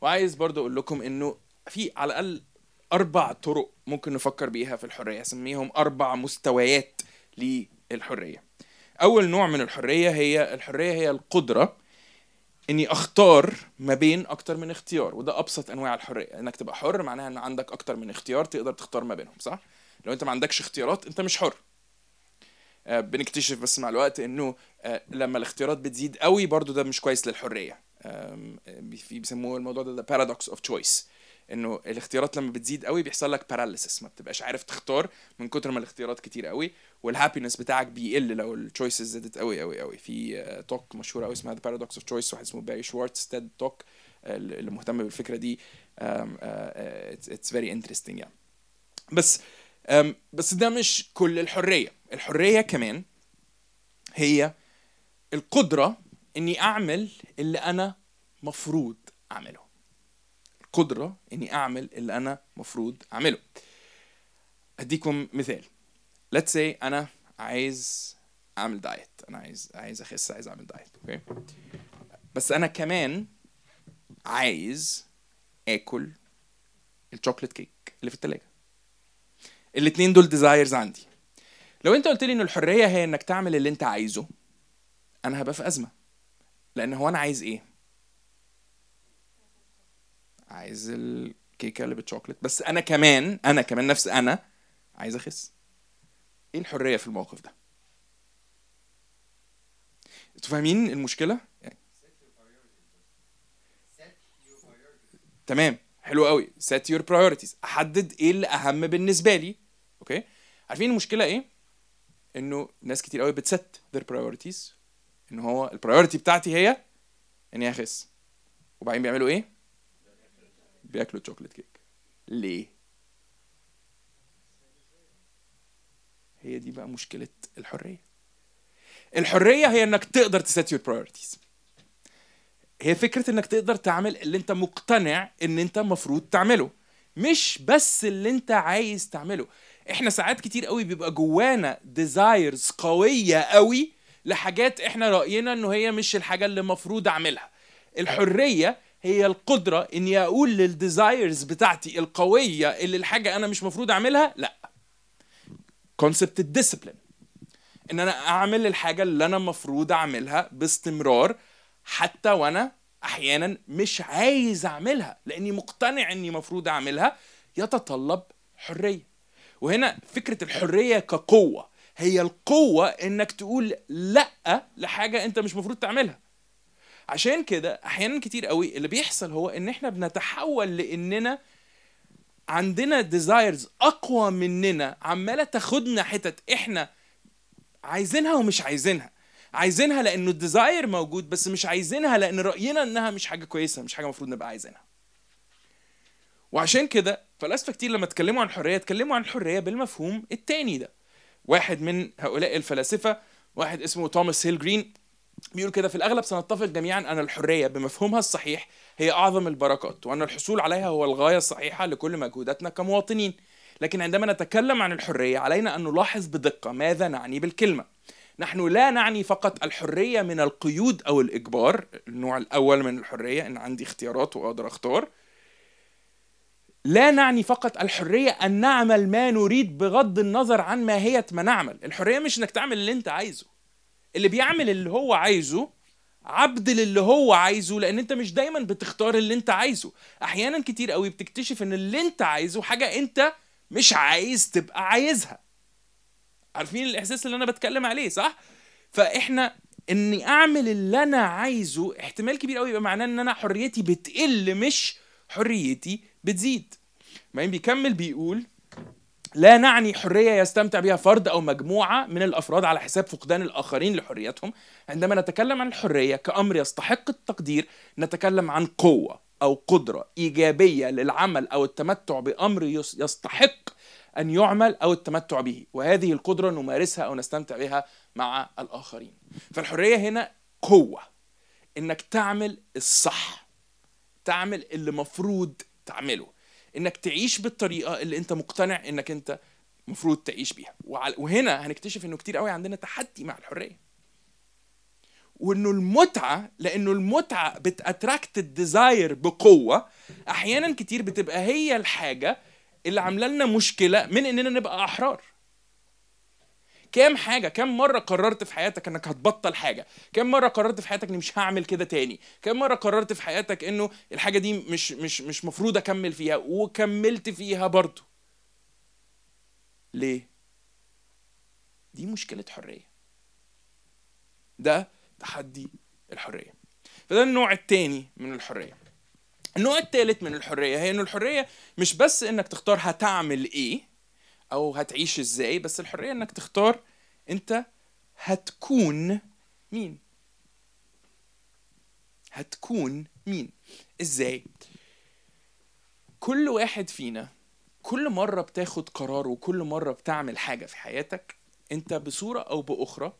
وعايز برضو أقول لكم إنه في على الأقل أربع طرق ممكن نفكر بيها في الحرية أسميهم أربع مستويات للحرية. أول نوع من الحرية هي الحرية هي القدرة إني أختار ما بين أكتر من اختيار وده أبسط أنواع الحرية. إنك تبقى حر معناها إن عندك أكتر من اختيار تقدر تختار ما بينهم صح؟ لو أنت ما عندكش اختيارات أنت مش حر. آه، بنكتشف بس مع الوقت إنه آه، لما الاختيارات بتزيد قوي برضو ده مش كويس للحرية. آه، في بيسموه الموضوع ده the paradox of choice. انه الاختيارات لما بتزيد قوي بيحصل لك paralysis ما بتبقاش عارف تختار من كتر ما الاختيارات كتير قوي وال happiness بتاعك بيقل لو ال choices زادت قوي قوي قوي. في talk مشهوره قوي اسمها the paradox of choice واحد اسمه باري شوارتز TED talk اللي مهتم بالفكرة دي. آه، it's very interesting يعني بس بس ده مش كل الحرية. الحرية كمان هي القدرة إني أعمل اللي أنا مفروض أعمله. القدرة إني أعمل اللي أنا مفروض أعمله. أديكم مثال. Let's say أنا عايز أعمل diet أنا عايز عايز أخس عايز أعمل diet okay بس أنا كمان عايز آكل ال chocolate cake اللي في التلاجة. الاتنين دول desires عندي. لو أنت قلت لي إن الحرية هي إنك تعمل اللي أنت عايزه أنا هبقى في أزمة. لأن هو أنا عايز إيه؟ عايز الكيكة اللي بالشوكليت. بس أنا كمان أنا كمان نفس أنا عايز أخس. إيه الحرية في الموقف ده؟ أنتوا فاهمين المشكلة؟ يعني تمام حلو قوي. Set your priorities. أحدد إيه اللي أهم بالنسبة لي. okay؟ عارفين المشكلة إيه؟ إنه ناس كتير قوي بت set their priorities. إن هو ال priority بتاعتي هي إني أخس. وبعدين بيعملوا إيه؟ بياكلوا chocolate cake ليه؟ هي دي بقى مشكلة الحرية. الحرية هي إنك تقدر ت set your priorities. هي فكرة إنك تقدر تعمل اللي أنت مقتنع إن أنت مفروض تعمله. مش بس اللي أنت عايز تعمله. إحنا ساعات كتير قوي بيبقى جوانا desires قوية قوي لحاجات إحنا رأينا إنه هي مش الحاجة اللي المفروض أعملها. الحرية هي القدرة اني أقول لل desires بتاعتي القوية اللي الحاجة أنا مش مفروض أعملها لأ. concept ال discipline إن أنا أعمل الحاجة اللي أنا المفروض أعملها باستمرار حتى وأنا أحيانا مش عايز أعملها لأني مقتنع إني مفروض أعملها يتطلب حرية. وهنا فكرة الحرية كقوة هي القوة إنك تقول لأ لحاجة أنت مش مفروض تعملها. عشان كده أحيانا كتير قوي اللي بيحصل هو إن إحنا بنتحول لإننا عندنا ديزايرز أقوى مننا عمالة تاخدنا حتت إحنا عايزينها ومش عايزينها. عايزينها لأنه ال desire موجود بس مش عايزينها لأن رأينا إنها مش حاجة كويسة مش حاجة المفروض نبقى عايزينها. وعشان كده فلاسفة كتير لما اتكلموا عن الحرية اتكلموا عن الحرية بالمفهوم التاني ده. واحد من هؤلاء الفلاسفة واحد اسمه توماس هيل جرين بيقول كده في الأغلب سنتفق جميعا أن الحرية بمفهومها الصحيح هي أعظم البركات وأن الحصول عليها هو الغاية الصحيحة لكل مجهوداتنا كمواطنين. لكن عندما نتكلم عن الحرية علينا أن نلاحظ بدقة ماذا نعني بالكلمة. نحن لا نعني فقط الحرية من القيود أو الإجبار النوع الأول من الحرية إن عندي اختيارات وأقدر أختار. لا نعني فقط الحرية أن نعمل ما نريد بغض النظر عن ماهيه ما نعمل. الحرية مش إنك تعمل اللي أنت عايزه. اللي بيعمل اللي هو عايزه عبد للي هو عايزه لأن أنت مش دايما بتختار اللي أنت عايزه. أحيانا كتير قوي بتكتشف إن اللي أنت عايزه حاجة أنت مش عايز تبقى عايزها. عارفين الإحساس اللي أنا بتكلم عليه صح؟ فإحنا إني أعمل اللي أنا عايزه احتمال كبير قوي يبقى معناه إن أنا حريتي بتقل مش حريتي بتزيد. بعدين بيكمل بيقول لا نعني حرية يستمتع بها فرد أو مجموعة من الأفراد على حساب فقدان الآخرين لحريتهم. عندما نتكلم عن الحرية كأمر يستحق التقدير نتكلم عن قوة أو قدرة إيجابية للعمل أو التمتع بأمر يس- يستحق أن يعمل أو التمتع به. وهذه القدرة نمارسها أو نستمتع بها مع الآخرين. فالحرية هنا قوة إنك تعمل الصح تعمل اللي مفروض تعمله. إنك تعيش بالطريقة اللي أنت مقتنع إنك أنت مفروض تعيش بيها. وهنا هنكتشف إنه كتير قوي عندنا تحدي مع الحرية. وإنه المتعة لإنه المتعة بت attract ال desire بقوة أحيانا كتير بتبقى هي الحاجة اللي عاملة لنا مشكلة من إننا نبقى أحرار. كام حاجة كام مرة قررت في حياتك إنك هتبطل حاجة؟ كام مرة قررت في حياتك إني مش هعمل كده تاني؟ كام مرة قررت في حياتك إنه الحاجة دي مش مش مش مفروض أكمل فيها وكملت فيها برضه؟ ليه؟ دي مشكلة حرية. ده تحدي الحرية. فده النوع التاني من الحرية. النوع التالت من الحرية هي إنه الحرية مش بس إنك تختار هتعمل إيه أو هتعيش إزاي بس الحرية إنك تختار أنت هتكون مين. هتكون مين. إزاي؟ كل واحد فينا كل مرة بتاخد قرار وكل مرة بتعمل حاجة في حياتك أنت بصورة أو بأخرى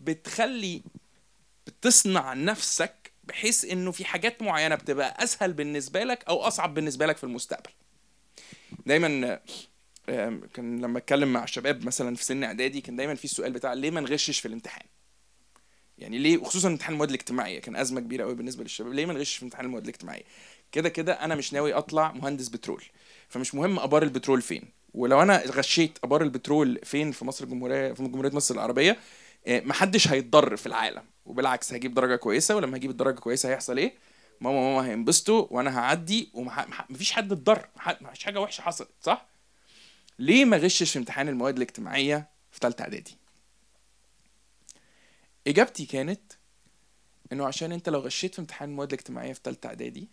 بتخلي بتصنع نفسك بحيث إنه في حاجات معينة بتبقى أسهل بالنسبة لك أو أصعب بالنسبة لك في المستقبل. دايما كان لما اتكلم مع الشباب مثلا في سن إعدادي كان دايما في السؤال بتاع ليه ما نغشش في الامتحان؟ يعني ليه؟ وخصوصا امتحان المواد الاجتماعية كان أزمة كبيرة قوي بالنسبة للشباب. ليه ما نغشش في امتحان المواد الاجتماعية؟ كده كده أنا مش ناوي أطلع مهندس بترول فمش مهم أبار البترول فين. ولو أنا غشيت أبار البترول فين؟ في مصر الجمهورية في جمهورية مصر العربية آه، محدش هيتضر في العالم. وبالعكس هجيب درجة كويسة ولما هجيب الدرجة كويسة هيحصل إيه؟ ماما ماما هينبسطوا وأنا هعدي ومفيش حد اتضر مفيش حاجة وحشة حصلت صح؟ ليه ما غشش في امتحان المواد الاجتماعية في ثالثه إعدادي؟ إجابتي كانت إنه عشان أنت لو غشيت في امتحان المواد الاجتماعية في ثالثه إعدادي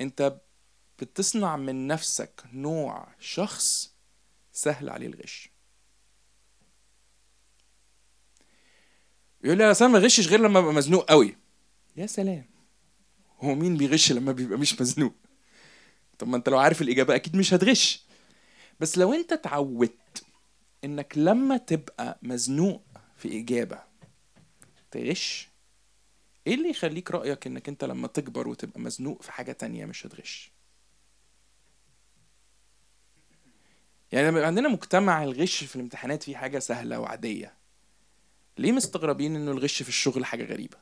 أنت بتصنع من نفسك نوع شخص سهل عليه الغش. يقول لي أنا ما بغشش غير لما ابقى مزنوق قوي. يا سلام. هو مين بيغش لما بيبقى مش مزنوق؟ طب ما أنت لو عارف الإجابة أكيد مش هتغش. بس لو انت اتعودت انك لما تبقى مزنوق في إجابة تغش إيه اللي يخليك رأيك انك انت لما تكبر وتبقى مزنوق في حاجة تانية مش هتغش؟ يعني لما عندنا مجتمع الغش في الامتحانات فيه حاجة سهلة وعادية ليه مستغربين انه الغش في الشغل حاجة غريبة؟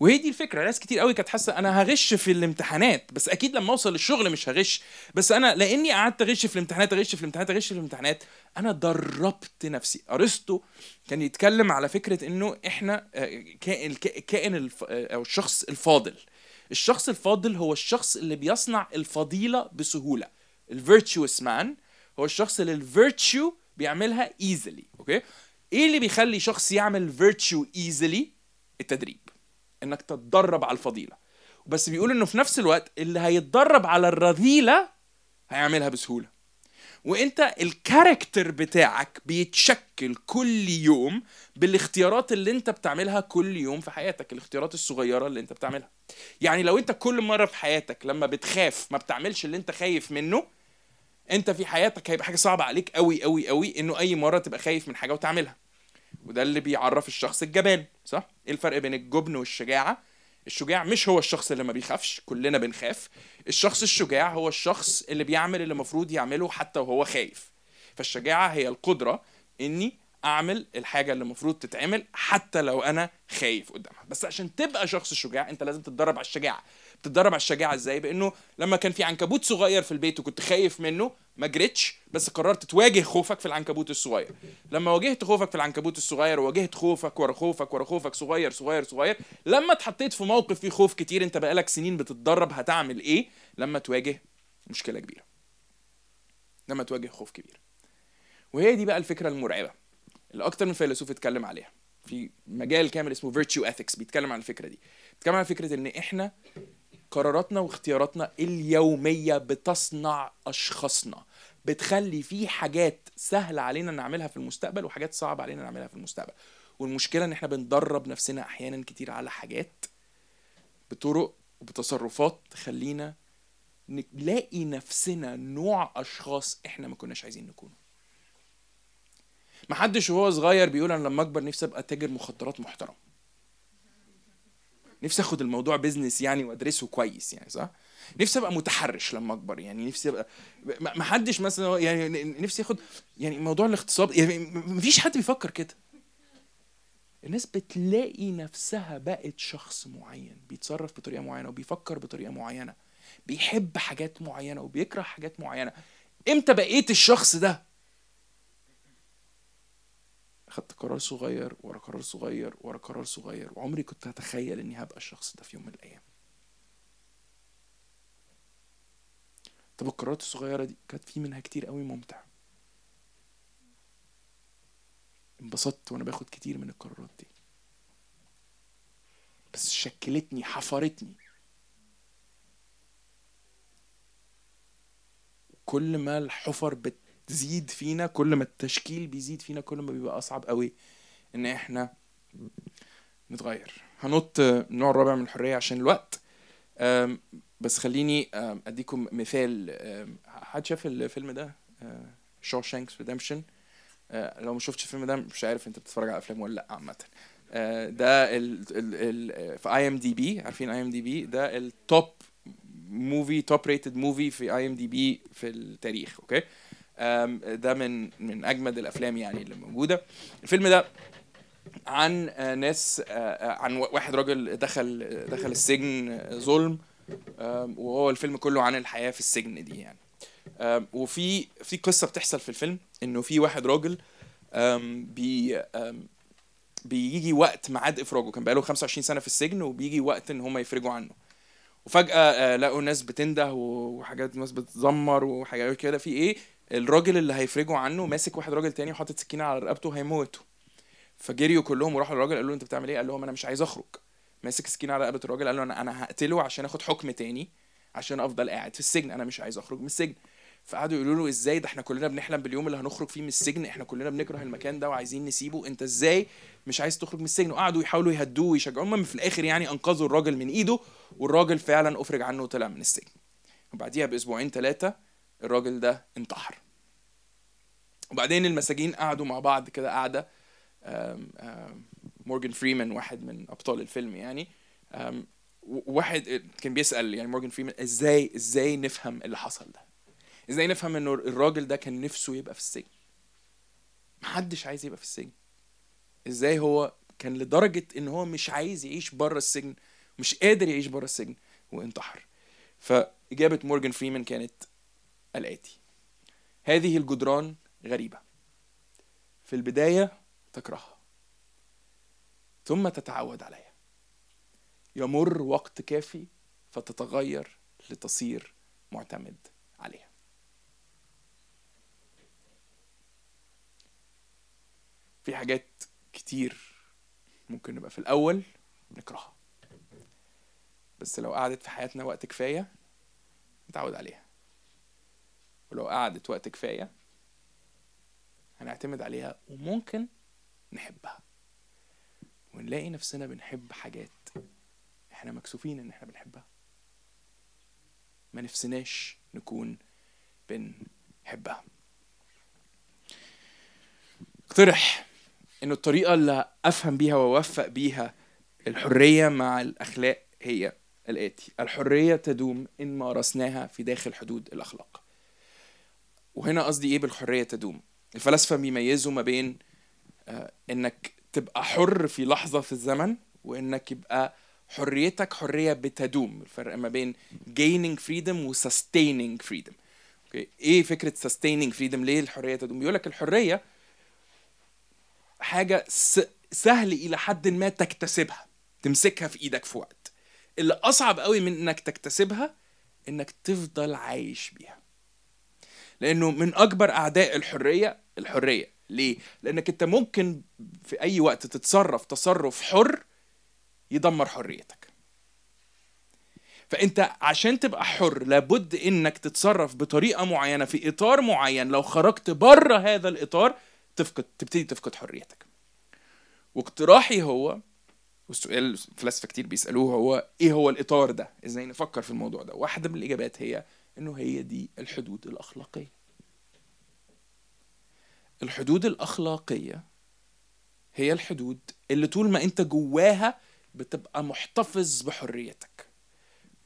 وهي دي الفكرة. ناس كتير قوي كانت حاسة أنا هغش في الامتحانات بس أكيد لما أوصل للشغل مش هغش. بس أنا لأني قعدت أغش في الامتحانات أغش في الامتحانات أغش في الامتحانات أنا دربت نفسي. أرسطو كان يتكلم على فكرة إنه إحنا آه، كائن الكائن أو الشخص الفاضل. الشخص الفاضل هو الشخص اللي بيصنع الفضيلة بسهولة. ال virtuous man هو الشخص اللي ال virtue بيعملها easily okay؟ إيه اللي بيخلي شخص يعمل virtue easily التدريب. إنك تتدرب على الفضيلة. بس بيقول إنه في نفس الوقت اللي هيتدرب على الرذيلة هيعملها بسهولة. وإنت الكاركتر بتاعك بيتشكل كل يوم بالاختيارات اللي إنت بتعملها كل يوم في حياتك الاختيارات الصغيرة اللي إنت بتعملها. يعني لو إنت كل مرة في حياتك لما بتخاف ما بتعملش اللي إنت خايف منه إنت في حياتك هيبقى حاجة صعبة عليك قوي قوي قوي إنه أي مرة تبقى خايف من حاجة وتعملها. وده اللي بيعرف الشخص الجبان صح؟ إيه الفرق بين الجبن والشجاعة؟ الشجاع مش هو الشخص اللي ما بيخافش كلنا بنخاف. الشخص الشجاع هو الشخص اللي بيعمل اللي المفروض يعمله حتى وهو خايف. فالشجاعة هي القدرة إني أعمل الحاجة اللي المفروض تتعمل حتى لو أنا خايف قدامها. بس عشان تبقى شخص شجاع أنت لازم تتدرب على الشجاعة. تتدرب على الشجاعة إزاي؟ بإنه لما كان في عنكبوت صغير في البيت وكنت خايف منه ما جريتش بس قررت تواجه خوفك في العنكبوت الصغير. لما واجهت خوفك في العنكبوت الصغير وواجهت خوفك ورا خوفك ورا خوفك صغير صغير صغير لما اتحطيت في موقف فيه خوف كتير أنت بقالك سنين بتتدرب هتعمل إيه لما تواجه مشكلة كبيرة. لما تواجه خوف كبير. وهي دي بقى الفكرة المرعبة اللي أكتر من فيلسوف اتكلم عليها. في مجال كامل اسمه virtue ethics بيتكلم عن الفكرة دي. بيتكلم عن فكرة إن إحنا قراراتنا واختياراتنا اليومية بتصنع أشخاصنا. بتخلي في حاجات سهلة علينا نعملها في المستقبل وحاجات صعبة علينا نعملها في المستقبل. والمشكلة إن إحنا بندرب نفسنا أحيانا كتير على حاجات بطرق وبتصرفات تخلينا نلاقي نفسنا نوع أشخاص إحنا ما كناش عايزين نكونوا محدش وهو صغير بيقول أنا لما أكبر نفسي أبقى تاجر مخدرات محترم. نفسي آخد الموضوع بيزنس يعني وأدرسه كويس يعني صح؟ نفسي أبقى متحرش لما أكبر يعني نفسي أبقى ما حدش مثلا يعني نفسي آخد يعني موضوع الاغتصاب يعني مفيش حد بيفكر كده. الناس بتلاقي نفسها بقت شخص معين بيتصرف بطريقة معينة وبيفكر بطريقة معينة بيحب حاجات معينة وبيكره حاجات معينة. إمتى بقيت الشخص ده؟ خدت قرار صغير ورا قرار صغير ورا قرار صغير وعمري كنت هتخيل إني هبقى الشخص ده في يوم من الأيام. طب القرارات الصغيرة دي كانت في منها كتير قوي ممتع. انبسطت وأنا باخد كتير من القرارات دي. بس شكلتني حفرتني. كل ما الحفر بتزيد فينا كل ما التشكيل بيزيد فينا كل ما بيبقى أصعب قوي إن إحنا نتغير. هنط النوع الرابع من الحرية عشان الوقت. بس خليني أديكم مثال. حد شاف الفيلم ده؟ Shawshank Redemption لو ما شفتش الفيلم ده مش عارف أنت بتتفرج على أفلام ولا لأ عامة. آه، ده ال ال في IMDb عارفين IMDb ده ال top movie top rated movie في IMDb في التاريخ okay ده من من أجمد الأفلام يعني اللي موجودة. الفيلم ده عن آه، ناس آه، عن واحد راجل دخل دخل السجن ظلم وهو الفيلم كله عن الحياة في السجن دي يعني. وفي في قصة بتحصل في الفيلم إنه في واحد راجل بي بيجي وقت ميعاد إفراجه. كان بقاله 25 سنة في السجن وبيجي وقت إن هم يفرجوا عنه. وفجأة آه، لقوا ناس بتنده وحاجات ناس بتزمر وحاجات كده. في إيه؟ الراجل اللي هيفرجوا عنه ماسك واحد راجل تاني وحاطط سكينة على رقبته هيموته فجريوا كلهم وراحوا للراجل قالوا له انت بتعمل إيه؟ قال لهم أنا مش عايز اخرج. ماسك سكينة على رقبة الراجل قال له أنا أنا هقتله عشان اخد حكم تاني عشان افضل قاعد في السجن. أنا مش عايز اخرج من السجن. فقعدوا يقولوا له إزاي ده إحنا كلنا بنحلم باليوم اللي هنخرج فيه من السجن إحنا كلنا بنكره المكان ده وعايزين نسيبه. انت إزاي مش عايز تخرج من السجن؟ وقعدوا يحاولوا يهدوه ويشجعوه. المهم في الآخر يعني انقذوا الراجل من ايده والراجل فعلا أفرج عنه وطلع من السجن. وبعديها بأسبوعين ثلاثة الراجل ده انتحر. وبعدين المساجين قعدوا مع بعض كده قعده مورجان فريمان واحد من أبطال الفيلم يعني. واحد كان بيسأل يعني مورجان فريمان إزاي إزاي نفهم اللي حصل ده؟ إزاي نفهم إنه الراجل ده كان نفسه يبقى في السجن؟ محدش عايز يبقى في السجن. إزاي هو كان لدرجة إن هو مش عايز يعيش بره السجن مش قادر يعيش بره السجن وانتحر. فإجابة مورجان فريمان كانت الآتي. هذه الجدران غريبة. في البداية تكرهها. ثم تتعود عليها. يمر وقت كافي فتتغير لتصير معتمد عليها. في حاجات كتير ممكن نبقى في الأول نكرهها. بس لو قعدت في حياتنا وقت كفاية نتعود عليها. ولو قعدت وقت كفاية هنعتمد عليها وممكن نحبها. ونلاقي نفسنا بنحب حاجات إحنا مكسوفين ان إحنا بنحبها. ما نفسناش نكون بنحبها. اقترح انه الطريقة اللي أفهم بيها وأوفق بيها الحرية مع الأخلاق هي الآتي. الحرية تدوم إن مارسناها في داخل حدود الأخلاق. وهنا قصدي إيه بالحرية تدوم؟ الفلاسفة بيميزوا ما بين آه، إنك تبقى حر في لحظة في الزمن وإنك يبقى حريتك حرية بتدوم الفرق ما بين gaining freedom و sustaining freedom. أوكي إيه فكرة sustaining freedom ليه الحرية تدوم؟ بيقولك الحرية حاجة س- سهل إلى حد ما تكتسبها تمسكها في إيدك في وقت. اللي أصعب قوي من إنك تكتسبها إنك تفضل عايش بيها. لأنه من أكبر أعداء الحرية الحرية. ليه؟ لأنك أنت ممكن في أي وقت تتصرف تصرف حر يدمر حريتك. فأنت عشان تبقى حر لابد إنك تتصرف بطريقة معينة في إطار معين. لو خرجت بره هذا الإطار تفقد تبتدي تفقد حريتك. واقتراحي هو والسؤال فلاسفه كتير بيسألوه هو إيه هو الإطار ده؟ إزاي نفكر في الموضوع ده؟ واحدة من الإجابات هي إنه هي دي الحدود الأخلاقية. الحدود الأخلاقية هي الحدود اللي طول ما أنت جواها بتبقى محتفظ بحريتك.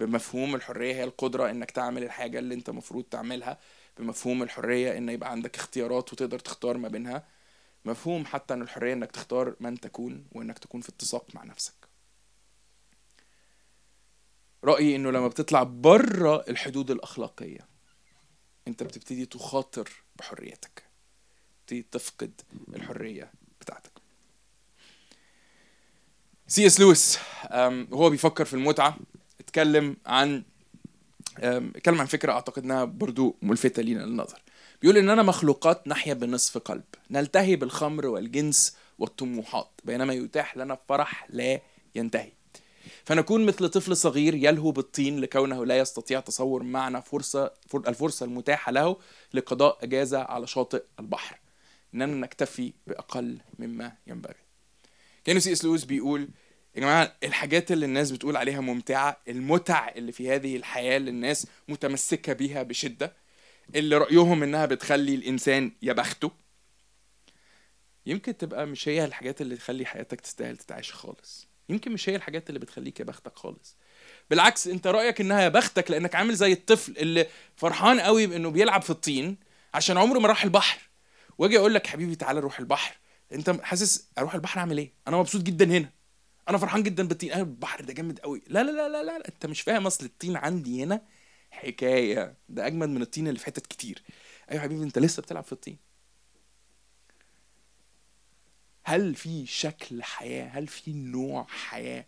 بمفهوم الحرية هي القدرة إنك تعمل الحاجة اللي أنت مفروض تعملها. بمفهوم الحرية إن يبقى عندك اختيارات وتقدر تختار ما بينها. مفهوم حتى إن الحرية إنك تختار من تكون وإنك تكون في اتساق مع نفسك. رأيي إنه لما بتطلع بره الحدود الأخلاقية أنت بتبتدي تخاطر بحريتك تبتدي تفقد الحرية بتاعتك. سي إس لويس وهو بيفكر في المتعة اتكلم عن اتكلم عن فكرة أعتقد إنها برضو ملفتة لينا للنظر. بيقول اننا مخلوقات نحيا بنصف قلب نلتهي بالخمر والجنس والطموحات بينما يتاح لنا فرح لا ينتهي. فنكون مثل طفل صغير يلهو بالطين لكونه لا يستطيع تصور معنى فرصة فر- الفرصة المتاحة له لقضاء أجازة على شاطئ البحر. إننا نكتفي بأقل مما ينبغي. كانوا سي اس لويس بيقول يا جماعة الحاجات اللي الناس بتقول عليها ممتعة المتع اللي في هذه الحياة اللي الناس متمسكة بيها بشدة اللي رأيهم إنها بتخلي الإنسان يا بخته. يمكن تبقى مش هي الحاجات اللي تخلي حياتك تستاهل تتعيش خالص. يمكن مش هي الحاجات اللي بتخليك يا بختك خالص. بالعكس انت رأيك إنها يا بختك لأنك عامل زي الطفل اللي فرحان قوي بإنه بيلعب في الطين عشان عمره ما راح البحر. واجي أقول لك حبيبي تعالى نروح البحر. أنت حاسس أروح البحر أعمل إيه؟ أنا مبسوط جدا هنا. أنا فرحان جدا بالطين. أنا البحر ده جامد قوي. لا لا لا لا لا أنت مش فاهم أصل الطين عندي هنا حكاية. ده أجمد من الطين اللي في حتت كتير. أيوه حبيبي أنت لسه بتلعب في الطين. هل في شكل حياة؟ هل في نوع حياة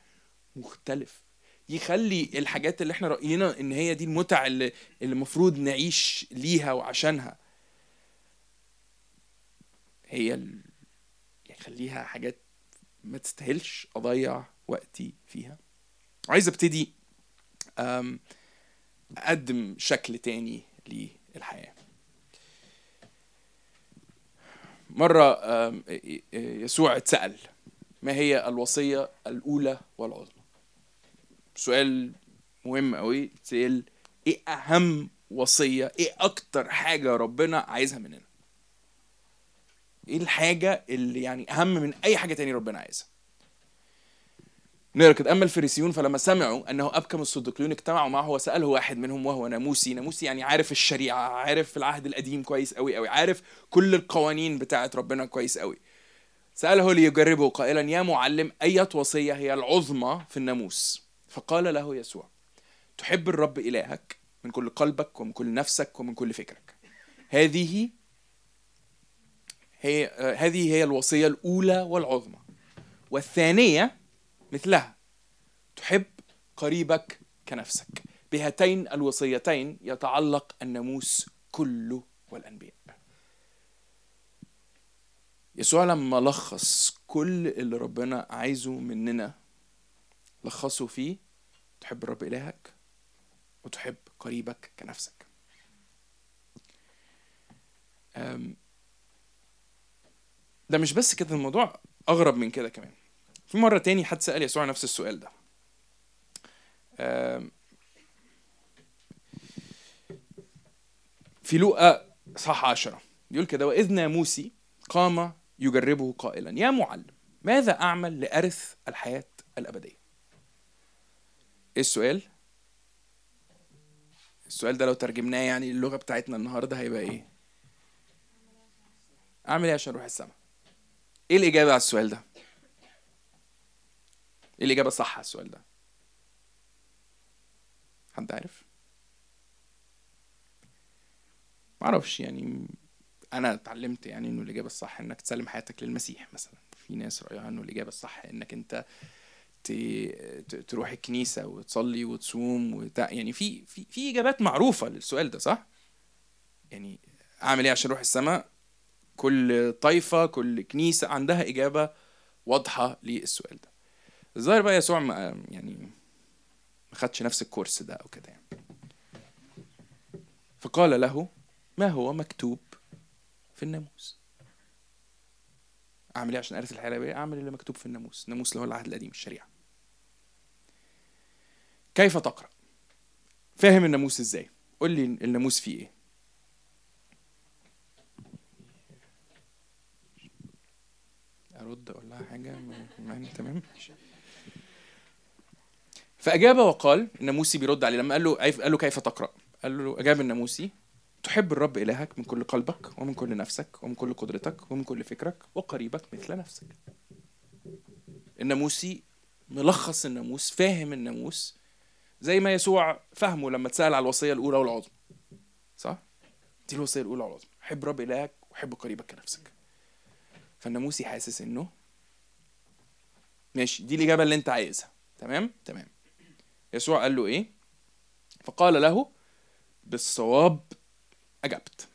مختلف؟ يخلي الحاجات اللي إحنا رأينا إن هي دي المتع اللي المفروض نعيش ليها وعشانها هي. يخليها حاجات ما تستاهلش أضيع وقتي فيها. عايز أبتدي أقدم شكل تاني للحياة. مرة يسوع اتسأل ما هي الوصية الأولى والعظمى؟ سؤال مهم قوي اتسأل إيه أهم وصية؟ إيه أكتر حاجة ربنا عايزها مننا؟ إيه الحاجة اللي يعني أهم من أي حاجة تاني ربنا عايزها؟ نقرا كده اما الفريسيون فلما سمعوا أنه أبكم الصديقيون اجتمعوا معه وساله واحد منهم وهو ناموسي. ناموسي يعني عارف الشريعة عارف العهد القديم كويس قوي قوي عارف كل القوانين بتاعه ربنا كويس قوي سأله ليجربه قائلا يا معلم اية وصية هي العظمى في الناموس؟ فقال له يسوع تحب الرب إلهك من كل قلبك ومن كل نفسك ومن كل فكرك. هذه هي هذه هي الوصية الأولى والعظمى. والثانية مثلها. تحب قريبك كنفسك. بهاتين الوصيتين يتعلق الناموس كله والأنبياء. يسوع لما لخص كل اللي ربنا عايزه مننا لخصه فيه تحب الرب إلهك وتحب قريبك كنفسك. ده مش بس كده الموضوع أغرب من كده كمان. في مرة تاني حد سأل يسوع نفس السؤال ده في لوقا صح عشرة يقول كده وإذ ناموسي قام يجربه قائلا يا معلم ماذا أعمل لأرث الحياة الأبدية إيه السؤال؟ السؤال ده لو ترجمناه يعني اللغة بتاعتنا النهاردة هيبقى إيه؟ أعمل إيه عشان أروح السما؟ إيه الإجابة على السؤال ده؟ إيه الإجابة الصح على السؤال ده؟ حد عارف؟ معرفش يعني أنا اتعلمت يعني إنه الإجابة الصح إنك تسلم حياتك للمسيح مثلا في ناس رأيها إنه الإجابة الصح إنك أنت تروح الكنيسة وتصلي وتصوم وت... يعني في في في إجابات معروفة للسؤال ده صح يعني أعمل إيه عشان أروح السماء كل طائفه كل كنيسة عندها إجابة واضحة للسؤال ده الظاهر بقى يسوع ما يعني ما خدش نفس الكورس ده أو كده يعني. فقال له ما هو مكتوب في الناموس؟ أعمل إيه عشان ارث الحياة أعمل اللي مكتوب في الناموس. الناموس اللي هو العهد القديم الشريعة. كيف تقرأ؟ فاهم الناموس إزاي؟ قول لي الناموس فيه إيه. أرد أقول لها حاجة؟ ما- ما تمام. ماشي. فأجاب وقال الناموسي بيرد عليه لما قال له قال له كيف تقرأ؟ قال له أجاب الناموسي تحب الرب إلهك من كل قلبك ومن كل نفسك ومن كل قدرتك ومن كل فكرك وقريبك مثل نفسك. الناموسي ملخص الناموس فاهم الناموس زي ما يسوع فهمه لما اتسأل على الوصية الأولى والعظمى صح؟ دي الوصية الأولى والعظمى حب رب إلهك وحب قريبك كنفسك فالناموسي حاسس إنه ماشي دي الإجابة اللي أنت عايزها. تمام؟ تمام. يسوع قال له إيه؟ فقال له بالصواب أجبت.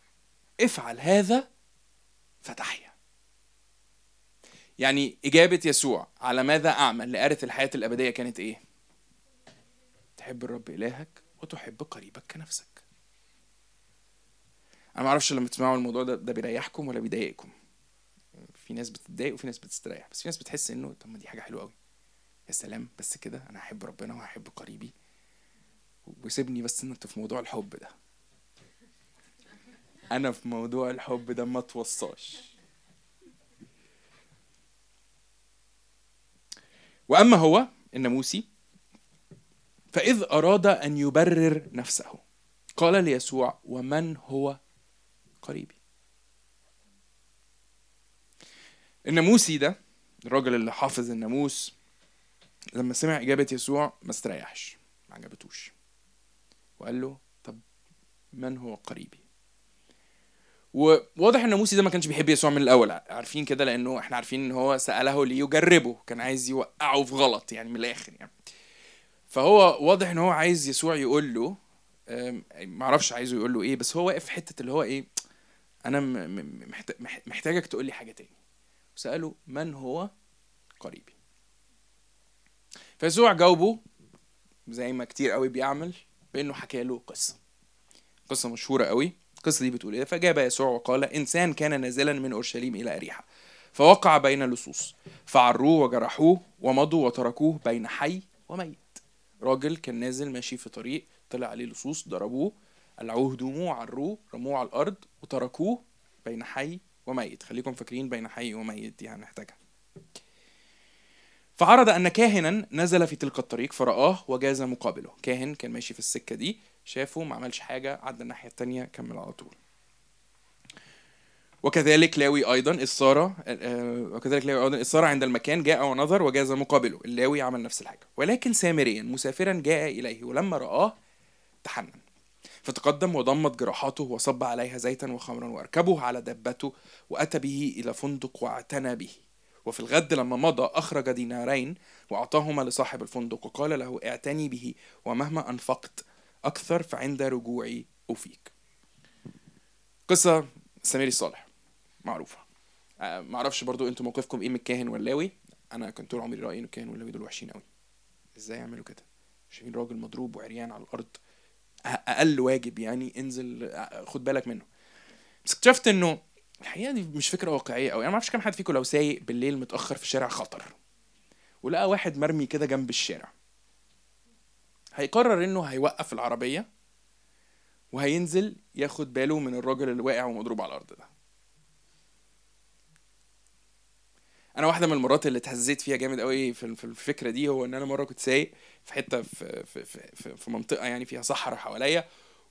افعل هذا فتحيا. يعني إجابة يسوع على ماذا أعمل لأرث الحياة الأبدية كانت إيه؟ تحب الرب إلهك وتحب قريبك كنفسك. أنا معرفش لما تسمعوا الموضوع ده ده بيريحكم ولا بيضايقكم؟ في ناس بتتضايق وفي ناس بتستريح بس في ناس بتحس إنه طب ما دي حاجة حلوة أوي. يا سلام بس كده أنا هحب ربنا وهحب قريبي. وسيبني بس أنت في موضوع الحب ده. أنا في موضوع الحب ده ما توصاش. وأما هو الناموسي فإذ أراد أن يبرر نفسه قال ليسوع ومن هو قريبي؟ الناموسي ده الراجل اللي حافظ الناموس لما سمع إجابة يسوع ما استريحش ما عجبتوش. وقال له طب من هو قريبي؟ وواضح إن موسي ده ما كانش بيحب يسوع من الأول. عارفين كده؟ لأنه إحنا عارفين إن هو سأله ليجربه. كان عايز يوقعه في غلط يعني من الآخر يعني. فهو واضح إن هو عايز يسوع يقول له معرفش عايزه يقول له إيه بس هو واقف في حتة اللي هو إيه أنا محتاجك تقول لي حاجة تاني. وسأله من هو قريبي؟ فيسوع جاوبه زي ما كتير قوي بيعمل بأنه حكى له قصة. قصة مشهورة قوي. القصة دي بتقول إيه؟ فجاب يسوع وقال إنسان كان نازلا من أورشليم إلى اريحا فوقع بين لصوص. فعروه وجرحوه ومضوا وتركوه بين حي وميت. راجل كان نازل ماشي في طريق طلع عليه لصوص ضربوه قلعوه هدومه عروه رموه على الأرض وتركوه بين حي وميت. خليكم فاكرين بين حي وميت دي هنحتاجها. فعرض أن كاهنا نزل في تلك الطريق فرآه وجاز مقابله. كاهن كان ماشي في السكة دي شافه ما عملش حاجة عدى الناحية التانية كمل على طول. وكذلك لاوي أيضا اذ صار آه، وكذلك لاوي أيضا اذ صار عند المكان جاء ونظر وجاز مقابله. اللاوي عمل نفس الحاجة. ولكن سامريا مسافرا جاء إليه ولما رآه تحنن. فتقدم وضمت جراحاته وصب عليها زيتا وخمرا وأركبه على دبته وأتى به إلى فندق واعتنى به. وفي الغد لما مضى أخرج دينارين وأعطاهما لصاحب الفندق وقال له اعتني به ومهما أنفقت أكثر فعند رجوعي أوفيك. قصة سمير الصالح. معروفة. آه، معرفش برضو أنتوا موقفكم إيه من الكاهن واللاوي أنا كنت طول عمري رأيي إن الكاهن واللاوي دول وحشين قوي إزاي يعملوا كده؟ شايفين راجل مضروب وعريان على الأرض. أقل واجب يعني انزل خد بالك منه. بس اكتشفت إنه الحقيقة دي مش فكرة واقعية قوي أنا ما أعرفش كام حد فيكم لو سايق بالليل متأخر في الشارع خطر ولقى واحد مرمي كده جنب الشارع. هيقرر إنه هيوقف العربية وهينزل ياخد باله من الراجل اللي واقع ومضروب على الأرض ده. أنا واحدة من المرات اللي اتهزيت فيها جامد قوي في الفكرة دي هو إن أنا مرة كنت سايق في حتة في في, في, في منطقة يعني فيها صحراء حواليا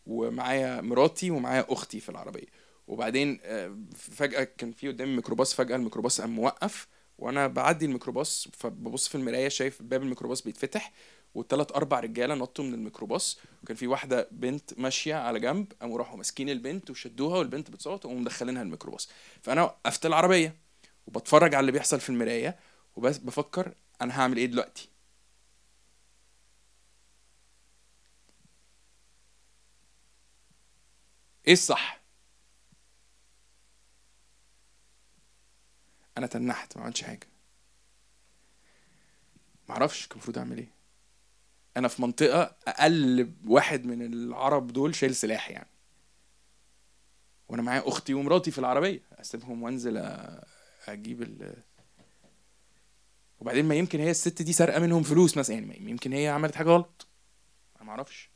ومعايا مراتي ومعايا أختي في العربية. وبعدين آه، فجأة كان في قدامي ميكروباص فجأة الميكروباص قام موقف وأنا بعدي الميكروباص فببص في المراية شايف باب الميكروباص بيتفتح والتلات أربع رجالة نطوا من الميكروباص وكان في واحدة بنت ماشية على جنب قاموا راحوا ماسكين البنت وشدوها والبنت بتصوت وقاموا مدخلينها الميكروباص. فأنا وقفت العربية وبتفرج على اللي بيحصل في المراية وبس بفكر أنا هعمل إيه دلوقتي؟ إيه الصح؟ أنا تنحت ما عملتش حاجة. معرفش كان المفروض أعمل إيه. أنا في منطقة أقل واحد من العرب دول شايل سلاح يعني. وأنا معايا أختي ومراتي في العربية. أسيبهم وأنزل أجيب ال وبعدين ما يمكن هي الست دي سارقة منهم فلوس مثلا يعني ما يمكن هي عملت حاجة غلط. أنا ما أعرفش.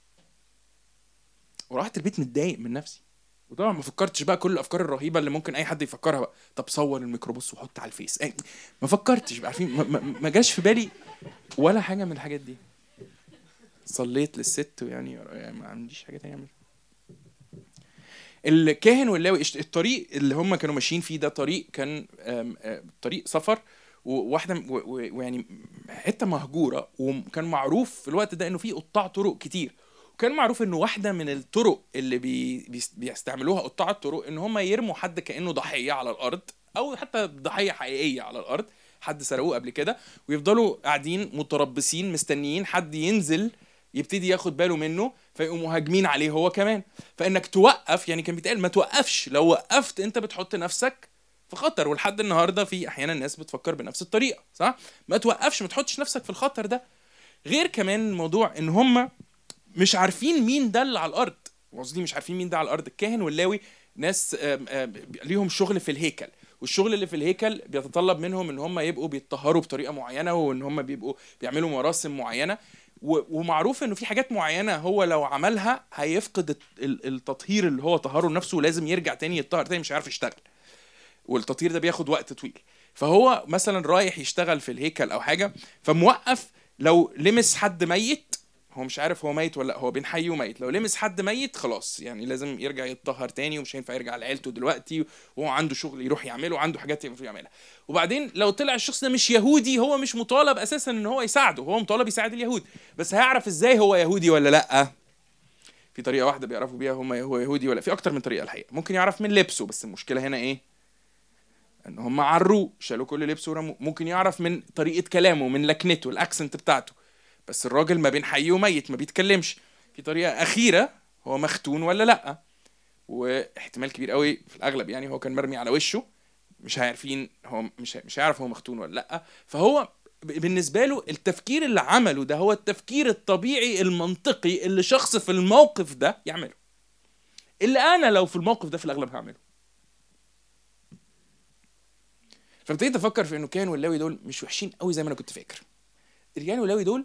ورحت البيت متضايق من نفسي. وطبعا ما فكرتش بقى كل الأفكار الرهيبة اللي ممكن أي حد يفكرها بقى. طب صور الميكروباص وحط على الفيس. أي ما فكرتش بقى. عارفين؟ ما, ما, جاش في بالي ولا حاجة من الحاجات دي. صليت للست ويعني يعني ما عنديش حاجة تانية أعملها. الكاهن واللاوي الطريق اللي هم كانوا ماشيين فيه ده طريق كان طريق سفر وواحدة ويعني حتة مهجورة وكان معروف في الوقت ده إنه في قطاع طرق كتير. وكان معروف إنه واحدة من الطرق اللي بي بيس- بيستعملوها قطاع الطرق إن هم يرموا حد كأنه ضحية على الأرض أو حتى ضحية حقيقية على الأرض حد سرقوه قبل كده ويفضلوا قاعدين متربصين مستنيين حد ينزل يبتدي ياخد باله منه فيقوموا هاجمين عليه هو كمان. فإنك توقف يعني كان بيتقال ما توقفش لو وقفت أنت بتحط نفسك في خطر ولحد النهارده في أحيانا ناس بتفكر بنفس الطريقة صح؟ ما توقفش ما تحطش نفسك في الخطر ده. غير كمان موضوع إن هم مش عارفين مين ده اللي على الأرض. قصدي مش عارفين مين ده على الأرض. الكاهن واللاوي ناس ليهم شغل في الهيكل. والشغل اللي في الهيكل بيتطلب منهم إن هم يبقوا بيتطهروا بطريقة معينة وإن هم بيبقوا بيعملوا مراسم معينة. ومعروف إنه في حاجات معينة هو لو عملها هيفقد الت- ال- التطهير اللي هو طهره نفسه ولازم يرجع تاني يتطهر تاني مش هيعرف يشتغل. والتطهير ده بياخد وقت طويل. فهو مثلا رايح يشتغل في الهيكل أو حاجة فموقف لو لمس حد ميت هو مش عارف هو ميت ولا هو بين حي وميت. لو لمس حد ميت خلاص. يعني لازم يرجع يتطهر تاني ومش هينفع يرجع لعيلته دلوقتي وهو عنده شغل يروح يعمله وعنده حاجات المفروض يعملها. وبعدين لو طلع الشخص ده مش يهودي هو مش مطالب أساسا إن هو يساعده. هو مطالب يساعد اليهود. بس هيعرف إزاي هو يهودي ولا لأ؟ في طريقة واحدة بيعرفوا بيها هم هو يهودي ولا في أكتر من طريقة الحقيقة. ممكن يعرف من لبسه بس المشكلة هنا إيه؟ إن هم عروه شالوا كل لبسه ورموه. ممكن يعرف من طريقة كلامه من لكنته الأكسنت بتاعته. بس الراجل ما بين حي وميت ما بيتكلمش. في طريقة أخيرة هو مختون ولا لأ؟ واحتمال كبير قوي في الأغلب يعني هو كان مرمي على وشه. مش عارفين هو مش مش هيعرف هو مختون ولا لأ. فهو بالنسبة له التفكير اللي عمله ده هو التفكير الطبيعي المنطقي اللي شخص في الموقف ده يعمله. اللي أنا لو في الموقف ده في الأغلب هعمله. فابتديت أفكر في إنه كان واللاوي دول مش وحشين قوي زي ما أنا كنت فاكر. الرجال واللاوي دول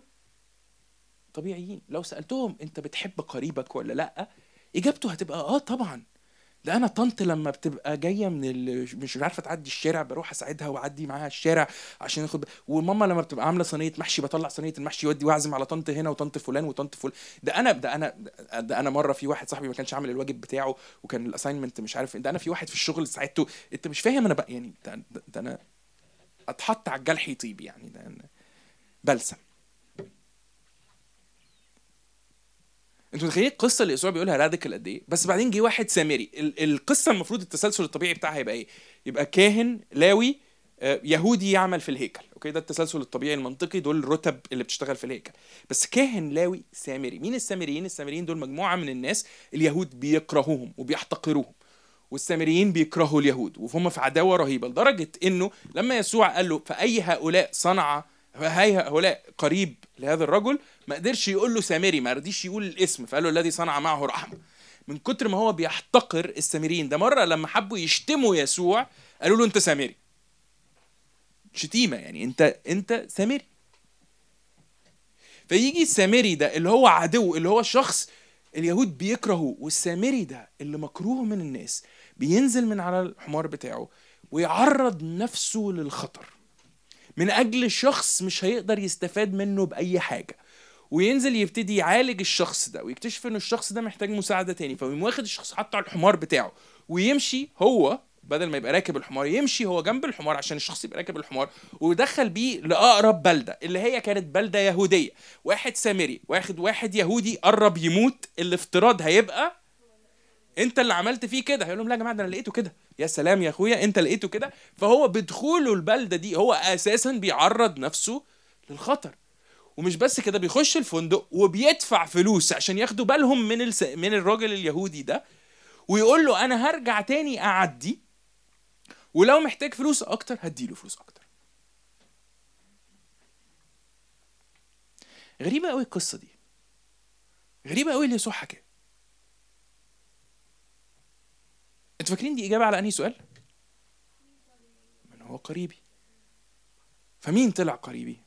طبيعيين. لو سألتهم انت بتحب قريبك ولا لأ إجابته هتبقى آه طبعا. ده أنا طنط لما بتبقى جاية من ال... مش عارفة تعدي الشارع بروح أساعدها وأعدي معاها الشارع عشان آخد وماما لما بتبقى عاملة صينية محشي بطلع صينية المحشي يودي وأعزم على طنط هنا وطنط فلان وطنط فلان ده أنا ده أنا ده أنا مرة في واحد صاحبي ما كانش عامل الواجب بتاعه وكان الاساينمنت مش عارف ده أنا في واحد في الشغل ساعدته. أنت مش فاهم أنا بقى يعني ده, ده أنا أتحط على الجرح يطيب يعني ده أنا بلسم. أنتوا متخيلين القصة اللي يسوع بيقولها radical قد إيه؟ بس بعدين جه واحد سامري. ال- القصة المفروض التسلسل الطبيعي بتاعها يبقى إيه؟ يبقى كاهن لاوي آه، يهودي يعمل في الهيكل. okay؟ ده التسلسل الطبيعي المنطقي دول الرتب اللي بتشتغل في الهيكل. بس كاهن لاوي سامري. مين السامريين؟ السامريين دول مجموعة من الناس اليهود بيكرهوهم وبيحتقروهم. والسامريين بيكرهوا اليهود وهم في عداوة رهيبة لدرجة إنه لما يسوع قال له فأي هؤلاء صنع فاي هؤلاء قريب لهذا الرجل ما قدرش يقول له سامري ما رضيش يقول الاسم فقال له الذي صنع معه رحمة. من كتر ما هو بيحتقر السامريين ده مرة لما حبوا يشتموا يسوع قالوا له أنت سامري. شتيمة يعني أنت أنت سامري. فيجي السامري ده اللي هو عدو اللي هو شخص اليهود بيكرهه والسامري ده اللي مكروه من الناس بينزل من على الحمار بتاعه ويعرض نفسه للخطر. من أجل شخص مش هيقدر يستفاد منه بأي حاجة. وينزل يبتدي يعالج الشخص ده ويكتشف إن الشخص ده محتاج مساعدة تاني. فيقوم واخد الشخص حاطه على الحمار بتاعه ويمشي هو بدل ما يبقى راكب الحمار يمشي هو جنب الحمار عشان الشخص يبقى راكب الحمار ويدخل بيه لأقرب بلدة اللي هي كانت بلدة يهودية. واحد سامري واخد واحد يهودي قرب يموت الافتراض هيبقى انت اللي عملت فيه كده. هيقول لهم لا يا جماعة ده أنا لقيته كده. يا سلام يا اخويا انت لقيته كده. فهو بدخوله البلدة دي هو أساسا بيعرض نفسه للخطر. ومش بس كده بيخش الفندق وبيدفع فلوس عشان ياخدوا بالهم من الس... من الراجل اليهودي ده ويقول له أنا هرجع تاني أعدي ولو محتاج فلوس أكتر هديله فلوس أكتر. غريبة قوي القصة دي. غريبة قوي اللي يسوع حكاه أنتوا فاكرين دي إجابة على أنهي سؤال؟ من هو قريبي. فمين طلع قريبي؟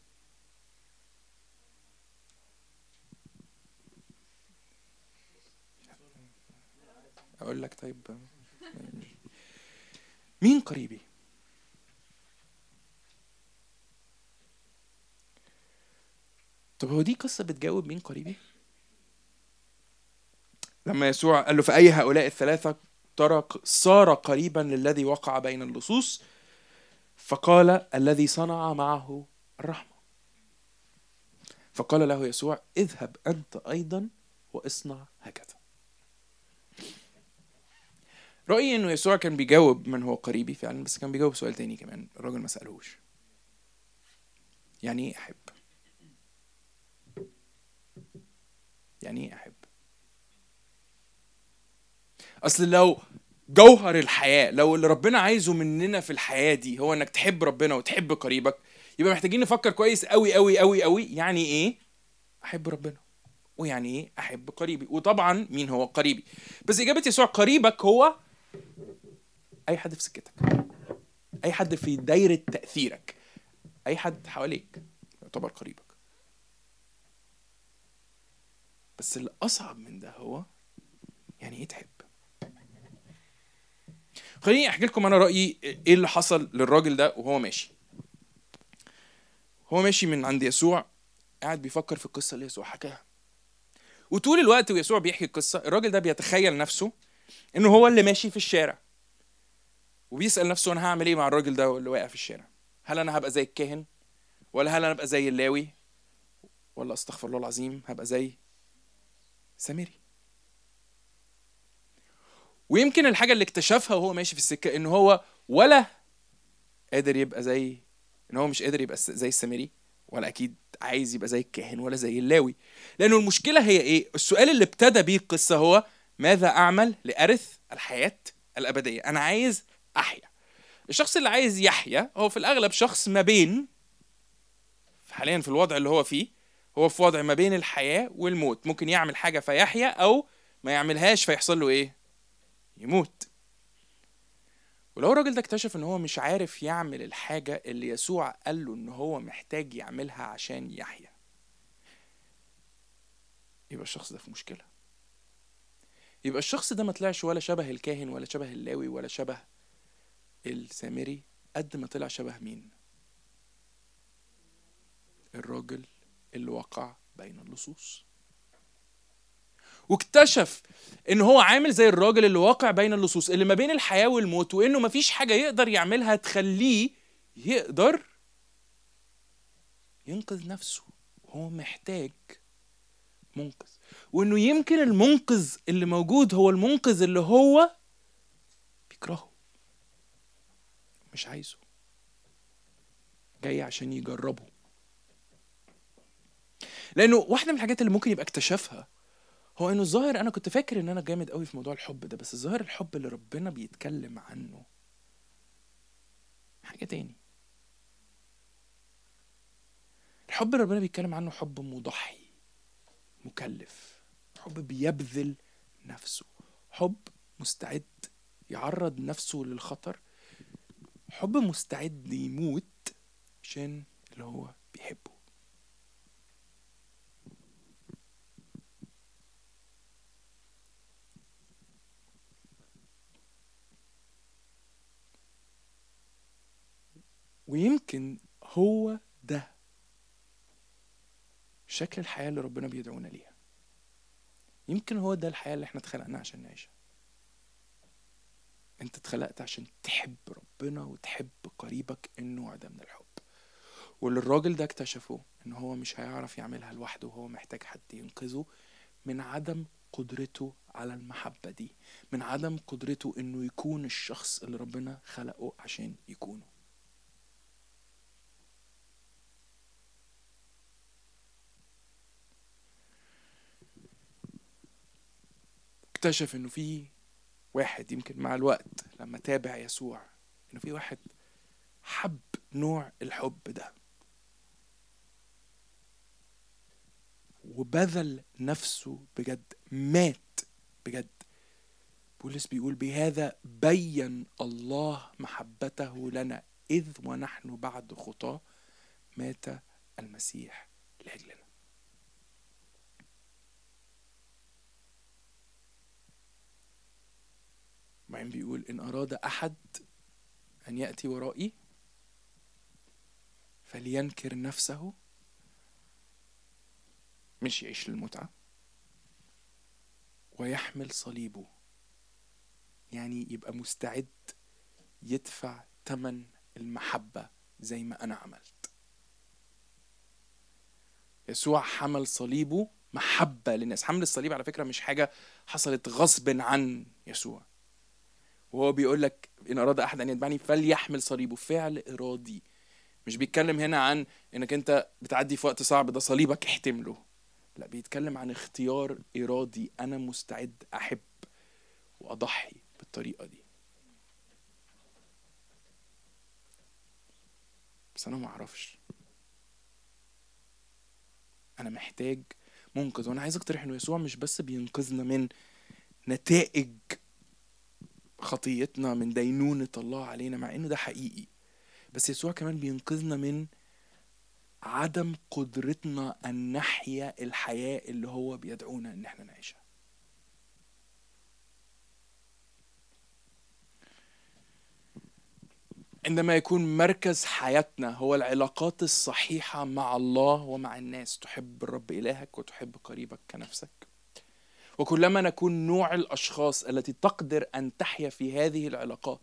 أقول لك طيب. مين قريبي؟ طب هو دي قصة بتجاوب مين قريبي؟ لما يسوع قال له فأي هؤلاء الثلاثة ترى صار قريبا للذي وقع بين اللصوص فقال الذي صنع معه الرحمة. فقال له يسوع اذهب أنت أيضا واصنع هكذا. رأيي إنه يسوع كان بيجاوب من هو قريبي فعلا بس كان بيجاوب سؤال تاني كمان الراجل ما سألهوش. يعني إيه أحب؟ يعني إيه أحب؟ أصل لو جوهر الحياة لو اللي ربنا عايزه مننا في الحياة دي هو إنك تحب ربنا وتحب قريبك يبقى محتاجين نفكر كويس قوي قوي قوي قوي يعني إيه؟ أحب ربنا ويعني إيه؟ أحب قريبي وطبعا مين هو قريبي؟ بس إجابة يسوع قريبك هو أي حد في سكتك أي حد في دايرة تأثيرك أي حد حواليك يعتبر قريبك. بس الأصعب من ده هو يعني إيه تحب؟ خليني أحكي لكم أنا رأيي إيه اللي حصل للراجل ده وهو ماشي. هو ماشي من عند يسوع قاعد بيفكر في القصة اللي يسوع حكاها. وطول الوقت ويسوع بيحكي القصة الراجل ده بيتخيل نفسه انه هو اللي ماشي في الشارع. وبيسأل نفسه أنا هعمل إيه مع الراجل ده اللي واقع في الشارع؟ هل أنا هبقى زي الكاهن؟ ولا هل أنا ابقى زي اللاوي؟ ولا أستغفر الله العظيم هبقى زي سامري. ويمكن الحاجة اللي اكتشفها وهو ماشي في السكة إن هو ولا قادر يبقى زي إن هو مش قادر يبقى زي السامري ولا أكيد عايز يبقى زي الكاهن ولا زي اللاوي. لأنه المشكلة هي إيه؟ السؤال اللي ابتدى بيه القصة هو ماذا أعمل لأرث الحياة الأبدية؟ أنا عايز أحيا. الشخص اللي عايز يحيا هو في الأغلب شخص ما بين حاليا في الوضع اللي هو فيه هو في وضع ما بين الحياة والموت. ممكن يعمل حاجة فيحيا أو ما يعملهاش فيحصل له إيه؟ يموت. ولو الراجل ده اكتشف إن هو مش عارف يعمل الحاجة اللي يسوع قال له إن هو محتاج يعملها عشان يحيا يبقى الشخص ده في مشكلة. يبقى الشخص ده ما طلعش ولا شبه الكاهن ولا شبه اللاوي ولا شبه السامري قد ما طلع شبه مين؟ الراجل اللي وقع بين اللصوص. واكتشف إن هو عامل زي الراجل اللي واقع بين اللصوص اللي ما بين الحياة والموت وإنه مفيش حاجة يقدر يعملها تخليه يقدر ينقذ نفسه. هو محتاج منقذ. وإنه يمكن المنقذ اللي موجود هو المنقذ اللي هو بيكرهه. مش عايزه. جاي عشان يجربه. لأنه واحدة من الحاجات اللي ممكن يبقى اكتشفها هو إنه الظاهر أنا كنت فاكر إن أنا جامد قوي في موضوع الحب ده بس الظاهر الحب اللي ربنا بيتكلم عنه. حاجة تاني. الحب اللي ربنا بيتكلم عنه حب مضحي مكلف. حب بيبذل نفسه. حب مستعد يعرض نفسه للخطر. حب مستعد يموت عشان اللي هو بيحبه. ويمكن هو ده شكل الحياة اللي ربنا بيدعونا ليها. يمكن هو ده الحياة اللي إحنا اتخلقنا عشان نعيشها. انت اتخلقت عشان تحب ربنا وتحب قريبك النوع ده من الحب. واللي الراجل ده اكتشفه ان هو مش هيعرف يعملها لوحده وهو محتاج حد ينقذه من عدم قدرته على المحبة دي من عدم قدرته انه يكون الشخص اللي ربنا خلقه عشان يكونه. اكتشف إنه في واحد يمكن مع الوقت لما تابع يسوع إنه في واحد حب نوع الحب ده. وبذل نفسه بجد مات بجد. بولس بيقول بهذا بين الله محبته لنا إذ ونحن بعد خطاه مات المسيح لأجلنا. وبعدين بيقول إن أراد أحد أن يأتي ورائي فلينكر نفسه مش يعيش للمتعة ويحمل صليبه. يعني يبقى مستعد يدفع تمن المحبة زي ما أنا عملت. يسوع حمل صليبه محبة للناس. حمل الصليب على فكرة مش حاجة حصلت غصب عن يسوع. وهو بيقول لك إن أراد أحد أن يتبعني فليحمل صليبه. فعل إرادي. مش بيتكلم هنا عن إنك أنت بتعدي في وقت صعب ده صليبك احتمله. لا بيتكلم عن اختيار إرادي. أنا مستعد أحب وأضحي بالطريقة دي. بس أنا ما أعرفش. أنا محتاج منقذ. وأنا عايز أقترح إنه يسوع مش بس بينقذنا من نتائج خطيتنا من دينونة الله علينا مع إنه ده حقيقي. بس يسوع كمان بينقذنا من عدم قدرتنا أن نحيا الحياة اللي هو بيدعونا إن إحنا نعيشها. عندما يكون مركز حياتنا هو العلاقات الصحيحة مع الله ومع الناس تحب الرب إلهك وتحب قريبك كنفسك. وكلما نكون نوع الأشخاص التي تقدر أن تحيا في هذه العلاقات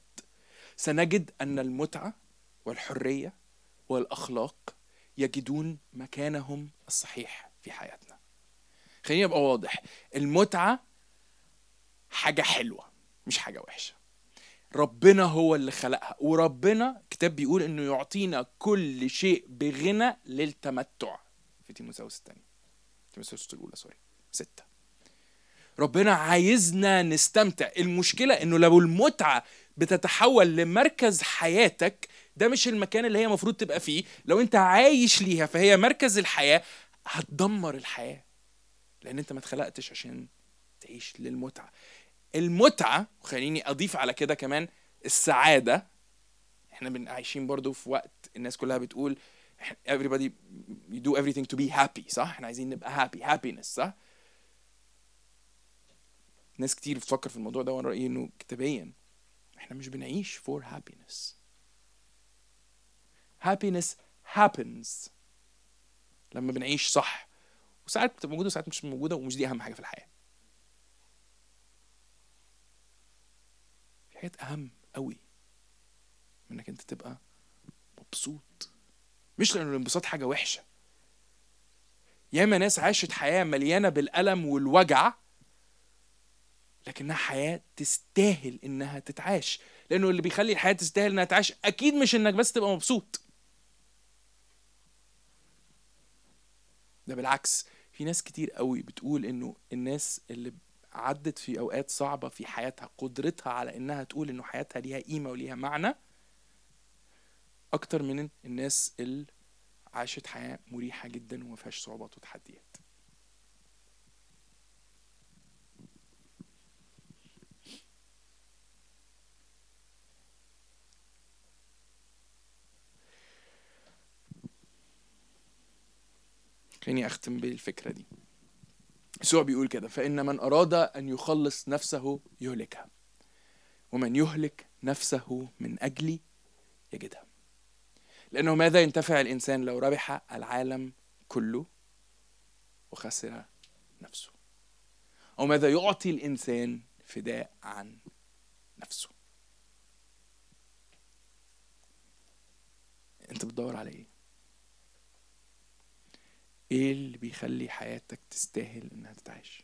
سنجد أن المتعة والحرية والأخلاق يجدون مكانهم الصحيح في حياتنا. خليني أبقى واضح. المتعة حاجة حلوة مش حاجة وحشة. ربنا هو اللي خلقها وربنا كتاب بيقول إنه يعطينا كل شيء بغنى للتمتع. في تيموثاوس الثاني. تيموثاوس الأولى سوري ستة. ربنا عايزنا نستمتع. المشكلة إنه لو المتعة بتتحول لمركز حياتك ده مش المكان اللي هي المفروض تبقى فيه. لو أنت عايش ليها فهي مركز الحياة هتدمر الحياة. لأن أنت ما اتخلقتش عشان تعيش للمتعة. المتعة وخليني أضيف على كده كمان السعادة. إحنا عايشين برضو في وقت الناس كلها بتقول everybody you do everything to be happy صح؟ إحنا عايزين نبقى happy happiness صح؟ ناس كتير بتفكر في الموضوع ده وأنا رأيي إنه كتابيا. إحنا مش بنعيش for happiness. Happiness happens لما بنعيش صح. وساعات بتبقى موجودة وساعات مش موجودة ومش دي أهم حاجة في الحياة. في حاجات أهم قوي من إنك أنت تبقى مبسوط. مش لأن الانبساط حاجة وحشة. ياما ناس عاشت حياة مليانة بالألم والوجع لكنها حياة تستاهل إنها تتعاش. لأنه اللي بيخلي الحياة تستاهل إنها تتعاش أكيد مش إنك بس تبقى مبسوط. ده بالعكس في ناس كتير قوي بتقول إنه الناس اللي عدت في أوقات صعبة في حياتها قدرتها على إنها تقول إنه حياتها ليها قيمة وليها معنى أكتر من الناس اللي عاشت حياة مريحة جدا وما فيهاش صعوبات وتحديات. خليني أختم بالفكرة دي. يسوع بيقول كده فإن من أراد أن يخلص نفسه يهلكها ومن يهلك نفسه من اجلي يجدها. لأنه ماذا ينتفع الإنسان لو ربح العالم كله وخسر نفسه؟ أو ماذا يعطي الإنسان فداء عن نفسه؟ أنت بتدور على إيه؟ إيه اللي بيخلي حياتك تستاهل انها تتعاش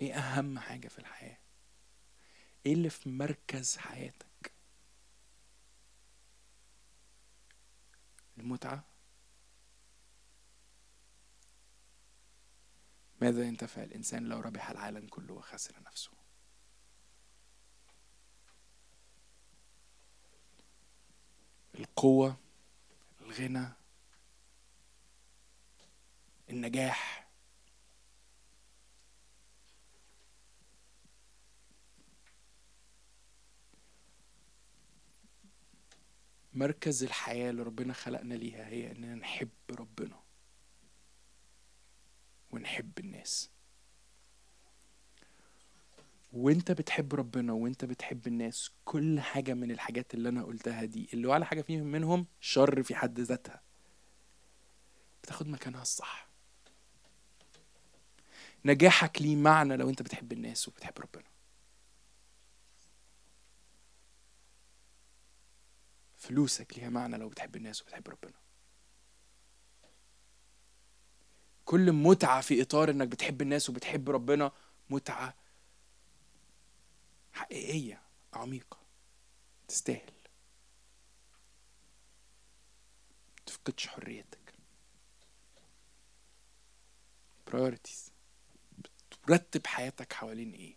إيه اهم حاجة في الحياة؟ إيه اللي في مركز حياتك؟ المتعة؟ ماذا ينتفع الإنسان لو ربح العالم كله وخسر نفسه؟ القوة الغنى النجاح. مركز الحياة اللي ربنا خلقنا ليها هي إننا نحب ربنا ونحب الناس. وانت بتحب ربنا وانت بتحب الناس كل حاجة من الحاجات اللي أنا قلتها دي اللي ولا حاجة فيهم منهم شر في حد ذاتها. بتاخد مكانها الصح. نجاحك ليه معنى لو انت بتحب الناس وبتحب ربنا. فلوسك ليها معنى لو بتحب الناس وبتحب ربنا. كل متعة في إطار إنك بتحب الناس وبتحب ربنا متعة حقيقية عميقة تستاهل. تفقدش حريتك. Priorities. بترتب حياتك حوالين إيه؟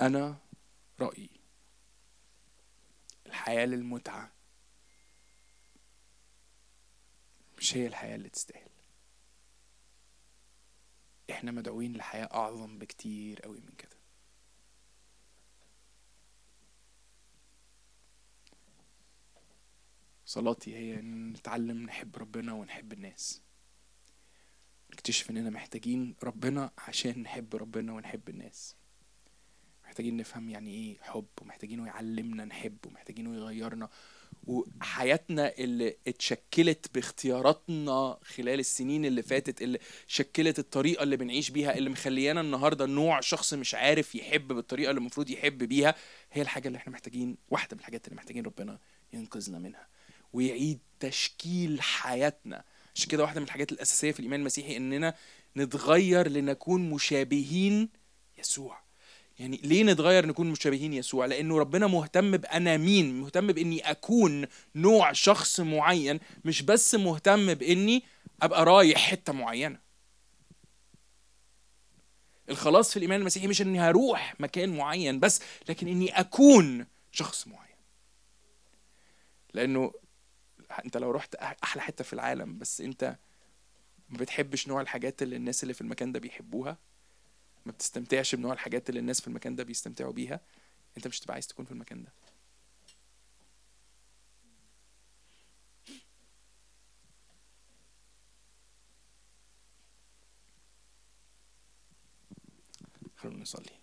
أنا رأيي الحياة للمتعة مش هي الحياة اللي تستاهل. إحنا مدعوين لحياة أعظم بكتير قوي من كده. صلاتي هي إن نتعلم نحب ربنا ونحب الناس. نكتشف إننا محتاجين ربنا عشان نحب ربنا ونحب الناس. محتاجين نفهم يعني إيه حب ومحتاجينه يعلمنا نحب ومحتاجينه يغيرنا. وحياتنا اللي اتشكلت باختياراتنا خلال السنين اللي فاتت اللي شكلت الطريقة اللي بنعيش بيها اللي مخليانا النهارده نوع شخص مش عارف يحب بالطريقة اللي المفروض يحب بيها هي الحاجة اللي إحنا محتاجين واحدة من الحاجات اللي محتاجين ربنا ينقذنا منها. ويعيد تشكيل حياتنا. عشان كده واحدة من الحاجات الأساسية في الإيمان المسيحي إننا نتغير لنكون مشابهين يسوع. يعني ليه نتغير نكون مشابهين يسوع؟ لأنه ربنا مهتم بأنا مين؟ مهتم بإني أكون نوع شخص معين مش بس مهتم بإني أبقى رايح حتة معينة. الخلاص في الإيمان المسيحي مش إني هروح مكان معين بس لكن إني أكون شخص معين. لأنه انت لو رحت أحلى حتة في العالم بس انت ما بتحبش نوع الحاجات اللي الناس اللي في المكان ده بيحبوها ما بتستمتعش بنوع الحاجات اللي الناس في المكان ده بيستمتعوا بيها انت مش هتبقى عايز تكون في المكان ده. خلونا نصلي.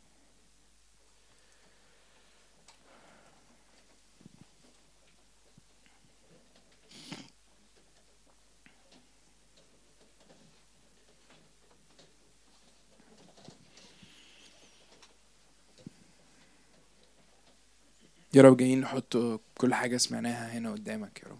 يا رب جايين نحط كل حاجة سمعناها هنا قدامك يا رب.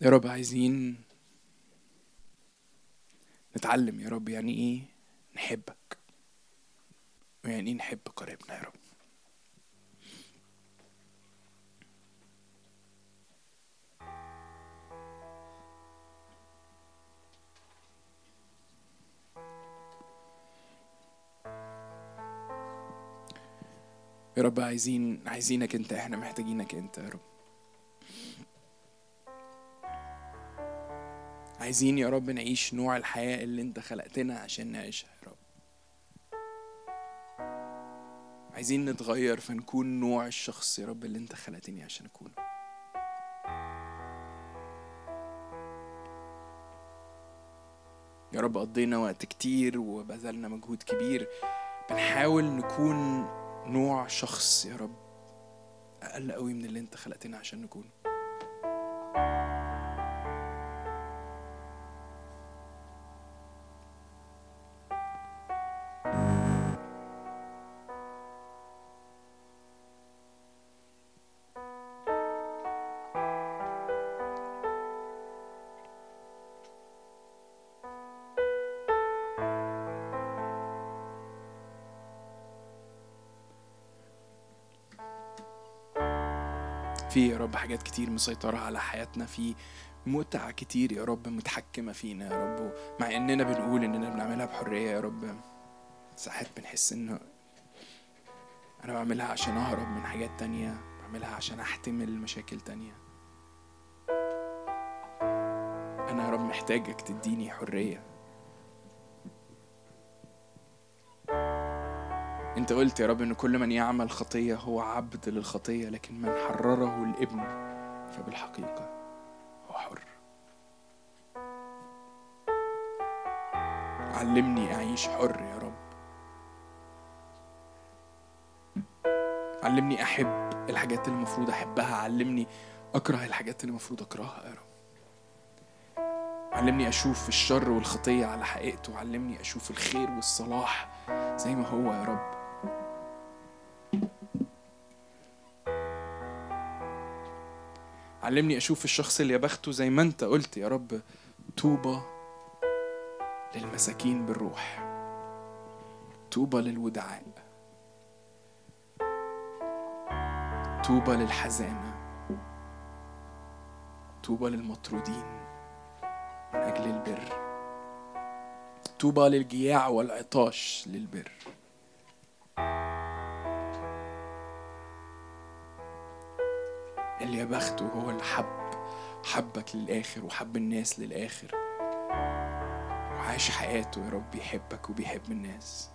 يا رب عايزين نتعلم يا رب يعني إيه؟ نحبك إيه نحب قريبنا يا رب. يا رب عايزين عايزينك انت إحنا محتاجينك انت يا رب. عايزين يا رب نعيش نوع الحياة اللي انت خلقتنا عشان نعيشها يا رب. عايزين نتغير فنكون نوع الشخص يا رب اللي انت خلقتني عشان اكونه يا رب قضينا وقت كتير وبذلنا مجهود كبير. بنحاول نكون نوع شخص يا رب أقل قوي من اللي انت خلقتنا عشان نكونه رب حاجات كتير مسيطرة على حياتنا في متع كتير يا رب متحكمة فينا يا رب مع إننا بنقول إننا بنعملها بحرية يا رب. ساعات بنحس ان أنا بعملها عشان أهرب من حاجات تانية بعملها عشان أحتمل مشاكل تانية. أنا يا رب محتاجك تديني حرية. انت قلت يا رب ان كل من يعمل خطية هو عبد للخطية لكن من حرره الابن فبالحقيقة هو حر. علمني أعيش حر يا رب. علمني أحب الحاجات اللي المفروض أحبها. علمني أكره الحاجات اللي المفروض أكرهها يا رب. علمني أشوف الشر والخطية على حقيقته. علمني أشوف الخير والصلاح زي ما هو يا رب. علمني أشوف الشخص اللي بخته زي ما أنت قلت يا رب. طوبى للمساكين بالروح. طوبى للودعاء. طوبى للحزانة. طوبى للمطرودين من أجل البر. طوبى للجياع والعطاش للبر. اللي يا بخته هو اللي حب حبك للآخر وحب الناس للآخر. وعاش حياته يا رب بيحبك وبيحب الناس.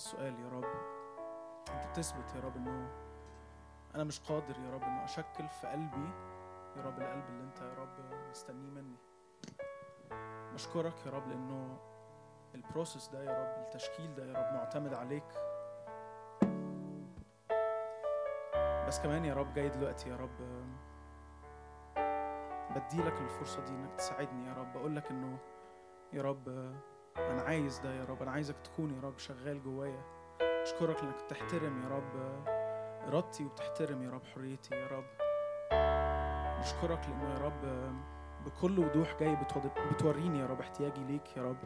السؤال يا رب. أنت بتثبت يا رب إنه أنا مش قادر يا رب إنه أشكل في قلبي يا رب القلب اللي أنت يا رب مستنيه مني. بشكرك يا رب لأنه البروسيس ده يا رب التشكيل ده يا رب معتمد عليك. بس كمان يا رب جاي دلوقتي يا رب بديلك الفرصة دي إنك تساعدني يا رب. بقول لك إنه يا رب أنا عايز ده يا رب أنا عايزك تكون يا رب شغال جوايا. أشكرك إنك بتحترم يا رب إرادتي وبتحترم يا رب حريتي يا رب. أشكرك لأنه يا رب بكل وضوح جاي بتوريني يا رب احتياجي ليك يا رب.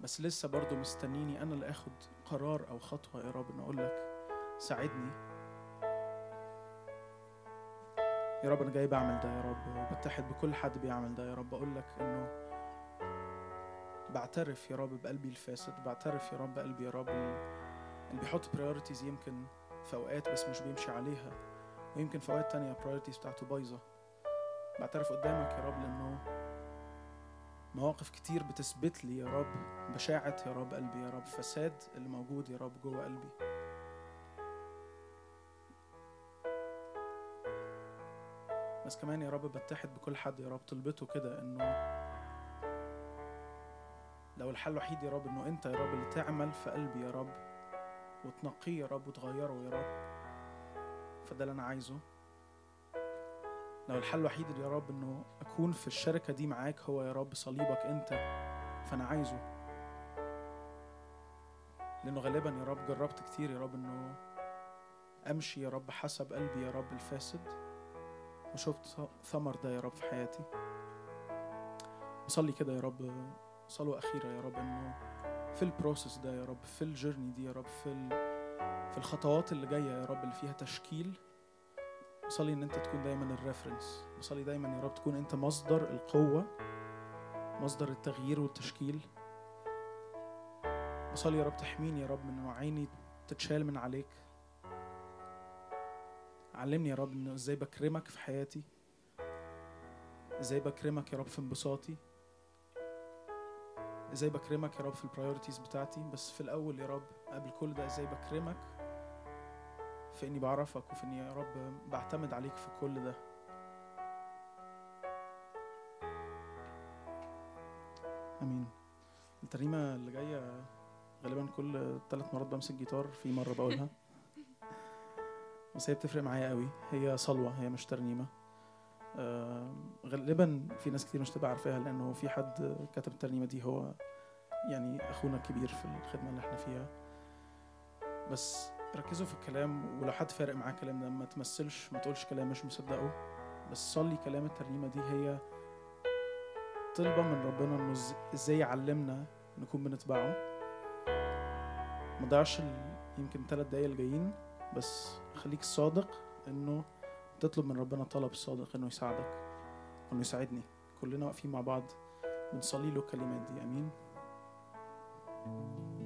بس لسه برضو مستنيني أنا اللي آخد قرار أو خطوة يا رب ان أقول لك ساعدني. يا رب أنا جاي بعمل ده يا رب وبتحد بكل حد بيعمل ده يا رب. أقول لك إنه بعترف يا رب بقلبي الفاسد بعترف يا رب بقلبي يا رب اللي بيحط priorities يمكن في أوقات بس مش بيمشي عليها ويمكن في أوقات تانية priorities بتاعته بايظة. بعترف قدامك يا رب لأنه مواقف كتير بتثبت لي يا رب بشاعة يا رب قلبي يا رب فساد اللي موجود يا رب جوه قلبي. بس كمان يا رب بتحد بكل حد يا رب طلبته كده إنه لو الحل الوحيد يا رب انه انت يا رب اللي تعمل في قلبي يا رب وتنقيه يا رب وتغيره يا رب فده اللي أنا عايزه لو الحل الوحيد يا رب انه اكون في الشركة دي معاك هو يا رب صليبك انت فانا عايزه لأنه غالبا يا رب جربت كتير يا رب انه امشي يا رب حسب قلبي يا رب الفاسد وشفت ثمر ده يا رب في حياتي بصلي كده يا رب صلاة أخيرة يا رب إنه في ال process ده يا رب في ال journey دي يا رب في ال... في الخطوات اللي جاية يا رب اللي فيها تشكيل. بصلي إن أنت تكون دايما ال reference بصلي دايما يا رب تكون أنت مصدر القوة مصدر التغيير والتشكيل. بصلي يا رب تحميني يا رب من إنه عيني تتشال من عليك. علمني يا رب إنه إزاي بكرمك في حياتي إزاي بكرمك يا رب في انبساطي. إزاي بكرمك يا رب في البرايورتيز بتاعتي؟ بس في الأول يا رب قبل كل ده إزاي بكرمك في إني بعرفك وفي إني يا رب بعتمد عليك في كل ده؟ آمين. الترنيمة اللي جاية غالبا كل ثلاث مرات بمسك جيتار في مرة بقولها. بس هي بتفرق معايا قوي. هي صلوة هي مش ترنيمة. آه، غالبا في ناس كتير مش تبقى عارفاها لأنه في حد كتب الترنيمة دي هو يعني أخونا الكبير في الخدمة اللي إحنا فيها. بس ركزوا في الكلام ولو حد فارق معاه الكلام ده ما تمثلش ما تقولش كلام مش مصدقه بس صلي كلام الترنيمة دي هي طلبة من ربنا إنه إزاي يعلمنا نكون بنتبعه. ما ضيعش يمكن ثلاث دقايق الجايين بس خليك صادق إنه تطلب من ربنا طلب صادق إنه يساعدك انه يساعدني. كلنا واقفين مع بعض بنصلي له الكلمات دي. آمين. واشبع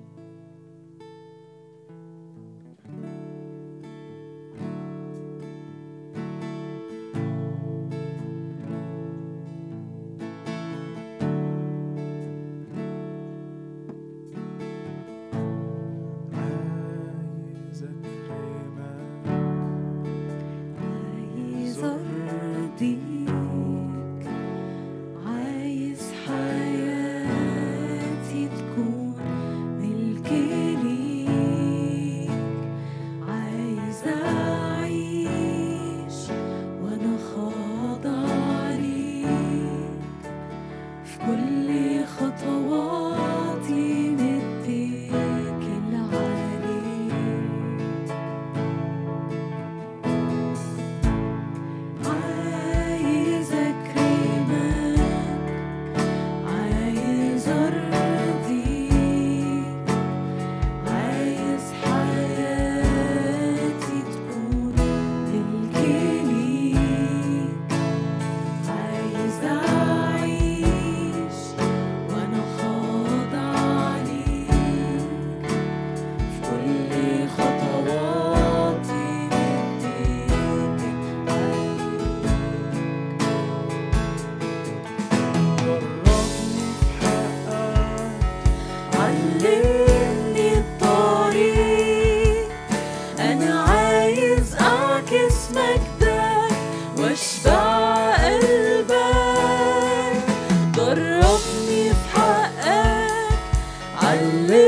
علمني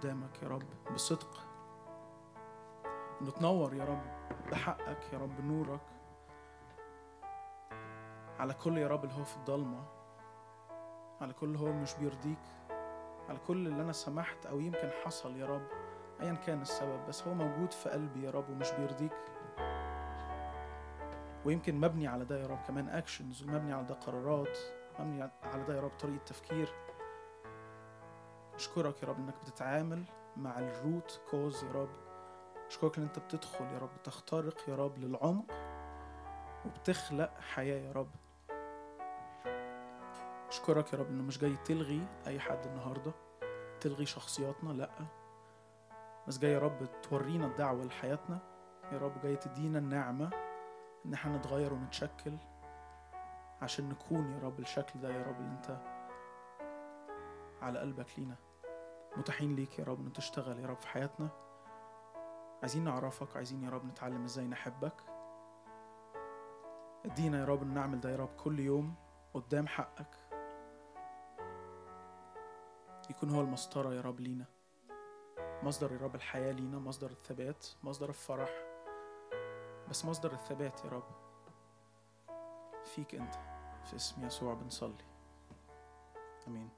قدامك يا رب بصدق. انه تنور يا رب بحقك يا رب نورك على كل يا رب اللي هو في الضلمة على كل هو مش بيرضيك على كل اللي أنا سمحت أو يمكن حصل يا رب ايا كان السبب بس هو موجود في قلبي يا رب ومش بيرضيك. ويمكن مبني على ده يا رب كمان اكشنز ومبني على ده قرارات مبني على ده يا رب طريقة تفكير. أشكرك يا رب إنك بتتعامل مع الروت كوز يا رب. أشكرك إن أنت بتدخل يا رب تخترق يا رب للعمق وبتخلق حياة يا رب. أشكرك يا رب إنه مش جاي تلغي أي حد النهارده تلغي شخصياتنا لأ. بس جاي يا رب تورينا الدعوة لحياتنا. يا رب جاي تدينا النعمة إن إحنا نتغير ونتشكل عشان نكون يا رب الشكل ده يا رب اللي أنت على قلبك لينا. متاحين ليك يا رب إن تشتغل يا رب في حياتنا. عايزين نعرفك عايزين يا رب نتعلم إزاي نحبك. ادينا يا رب إن نعمل ده يا رب كل يوم قدام حقك. يكون هو المسطرة يا رب لينا. مصدر يا رب الحياة لينا مصدر الثبات مصدر الفرح. بس مصدر الثبات يا رب فيك أنت في اسم يسوع بنصلي. آمين.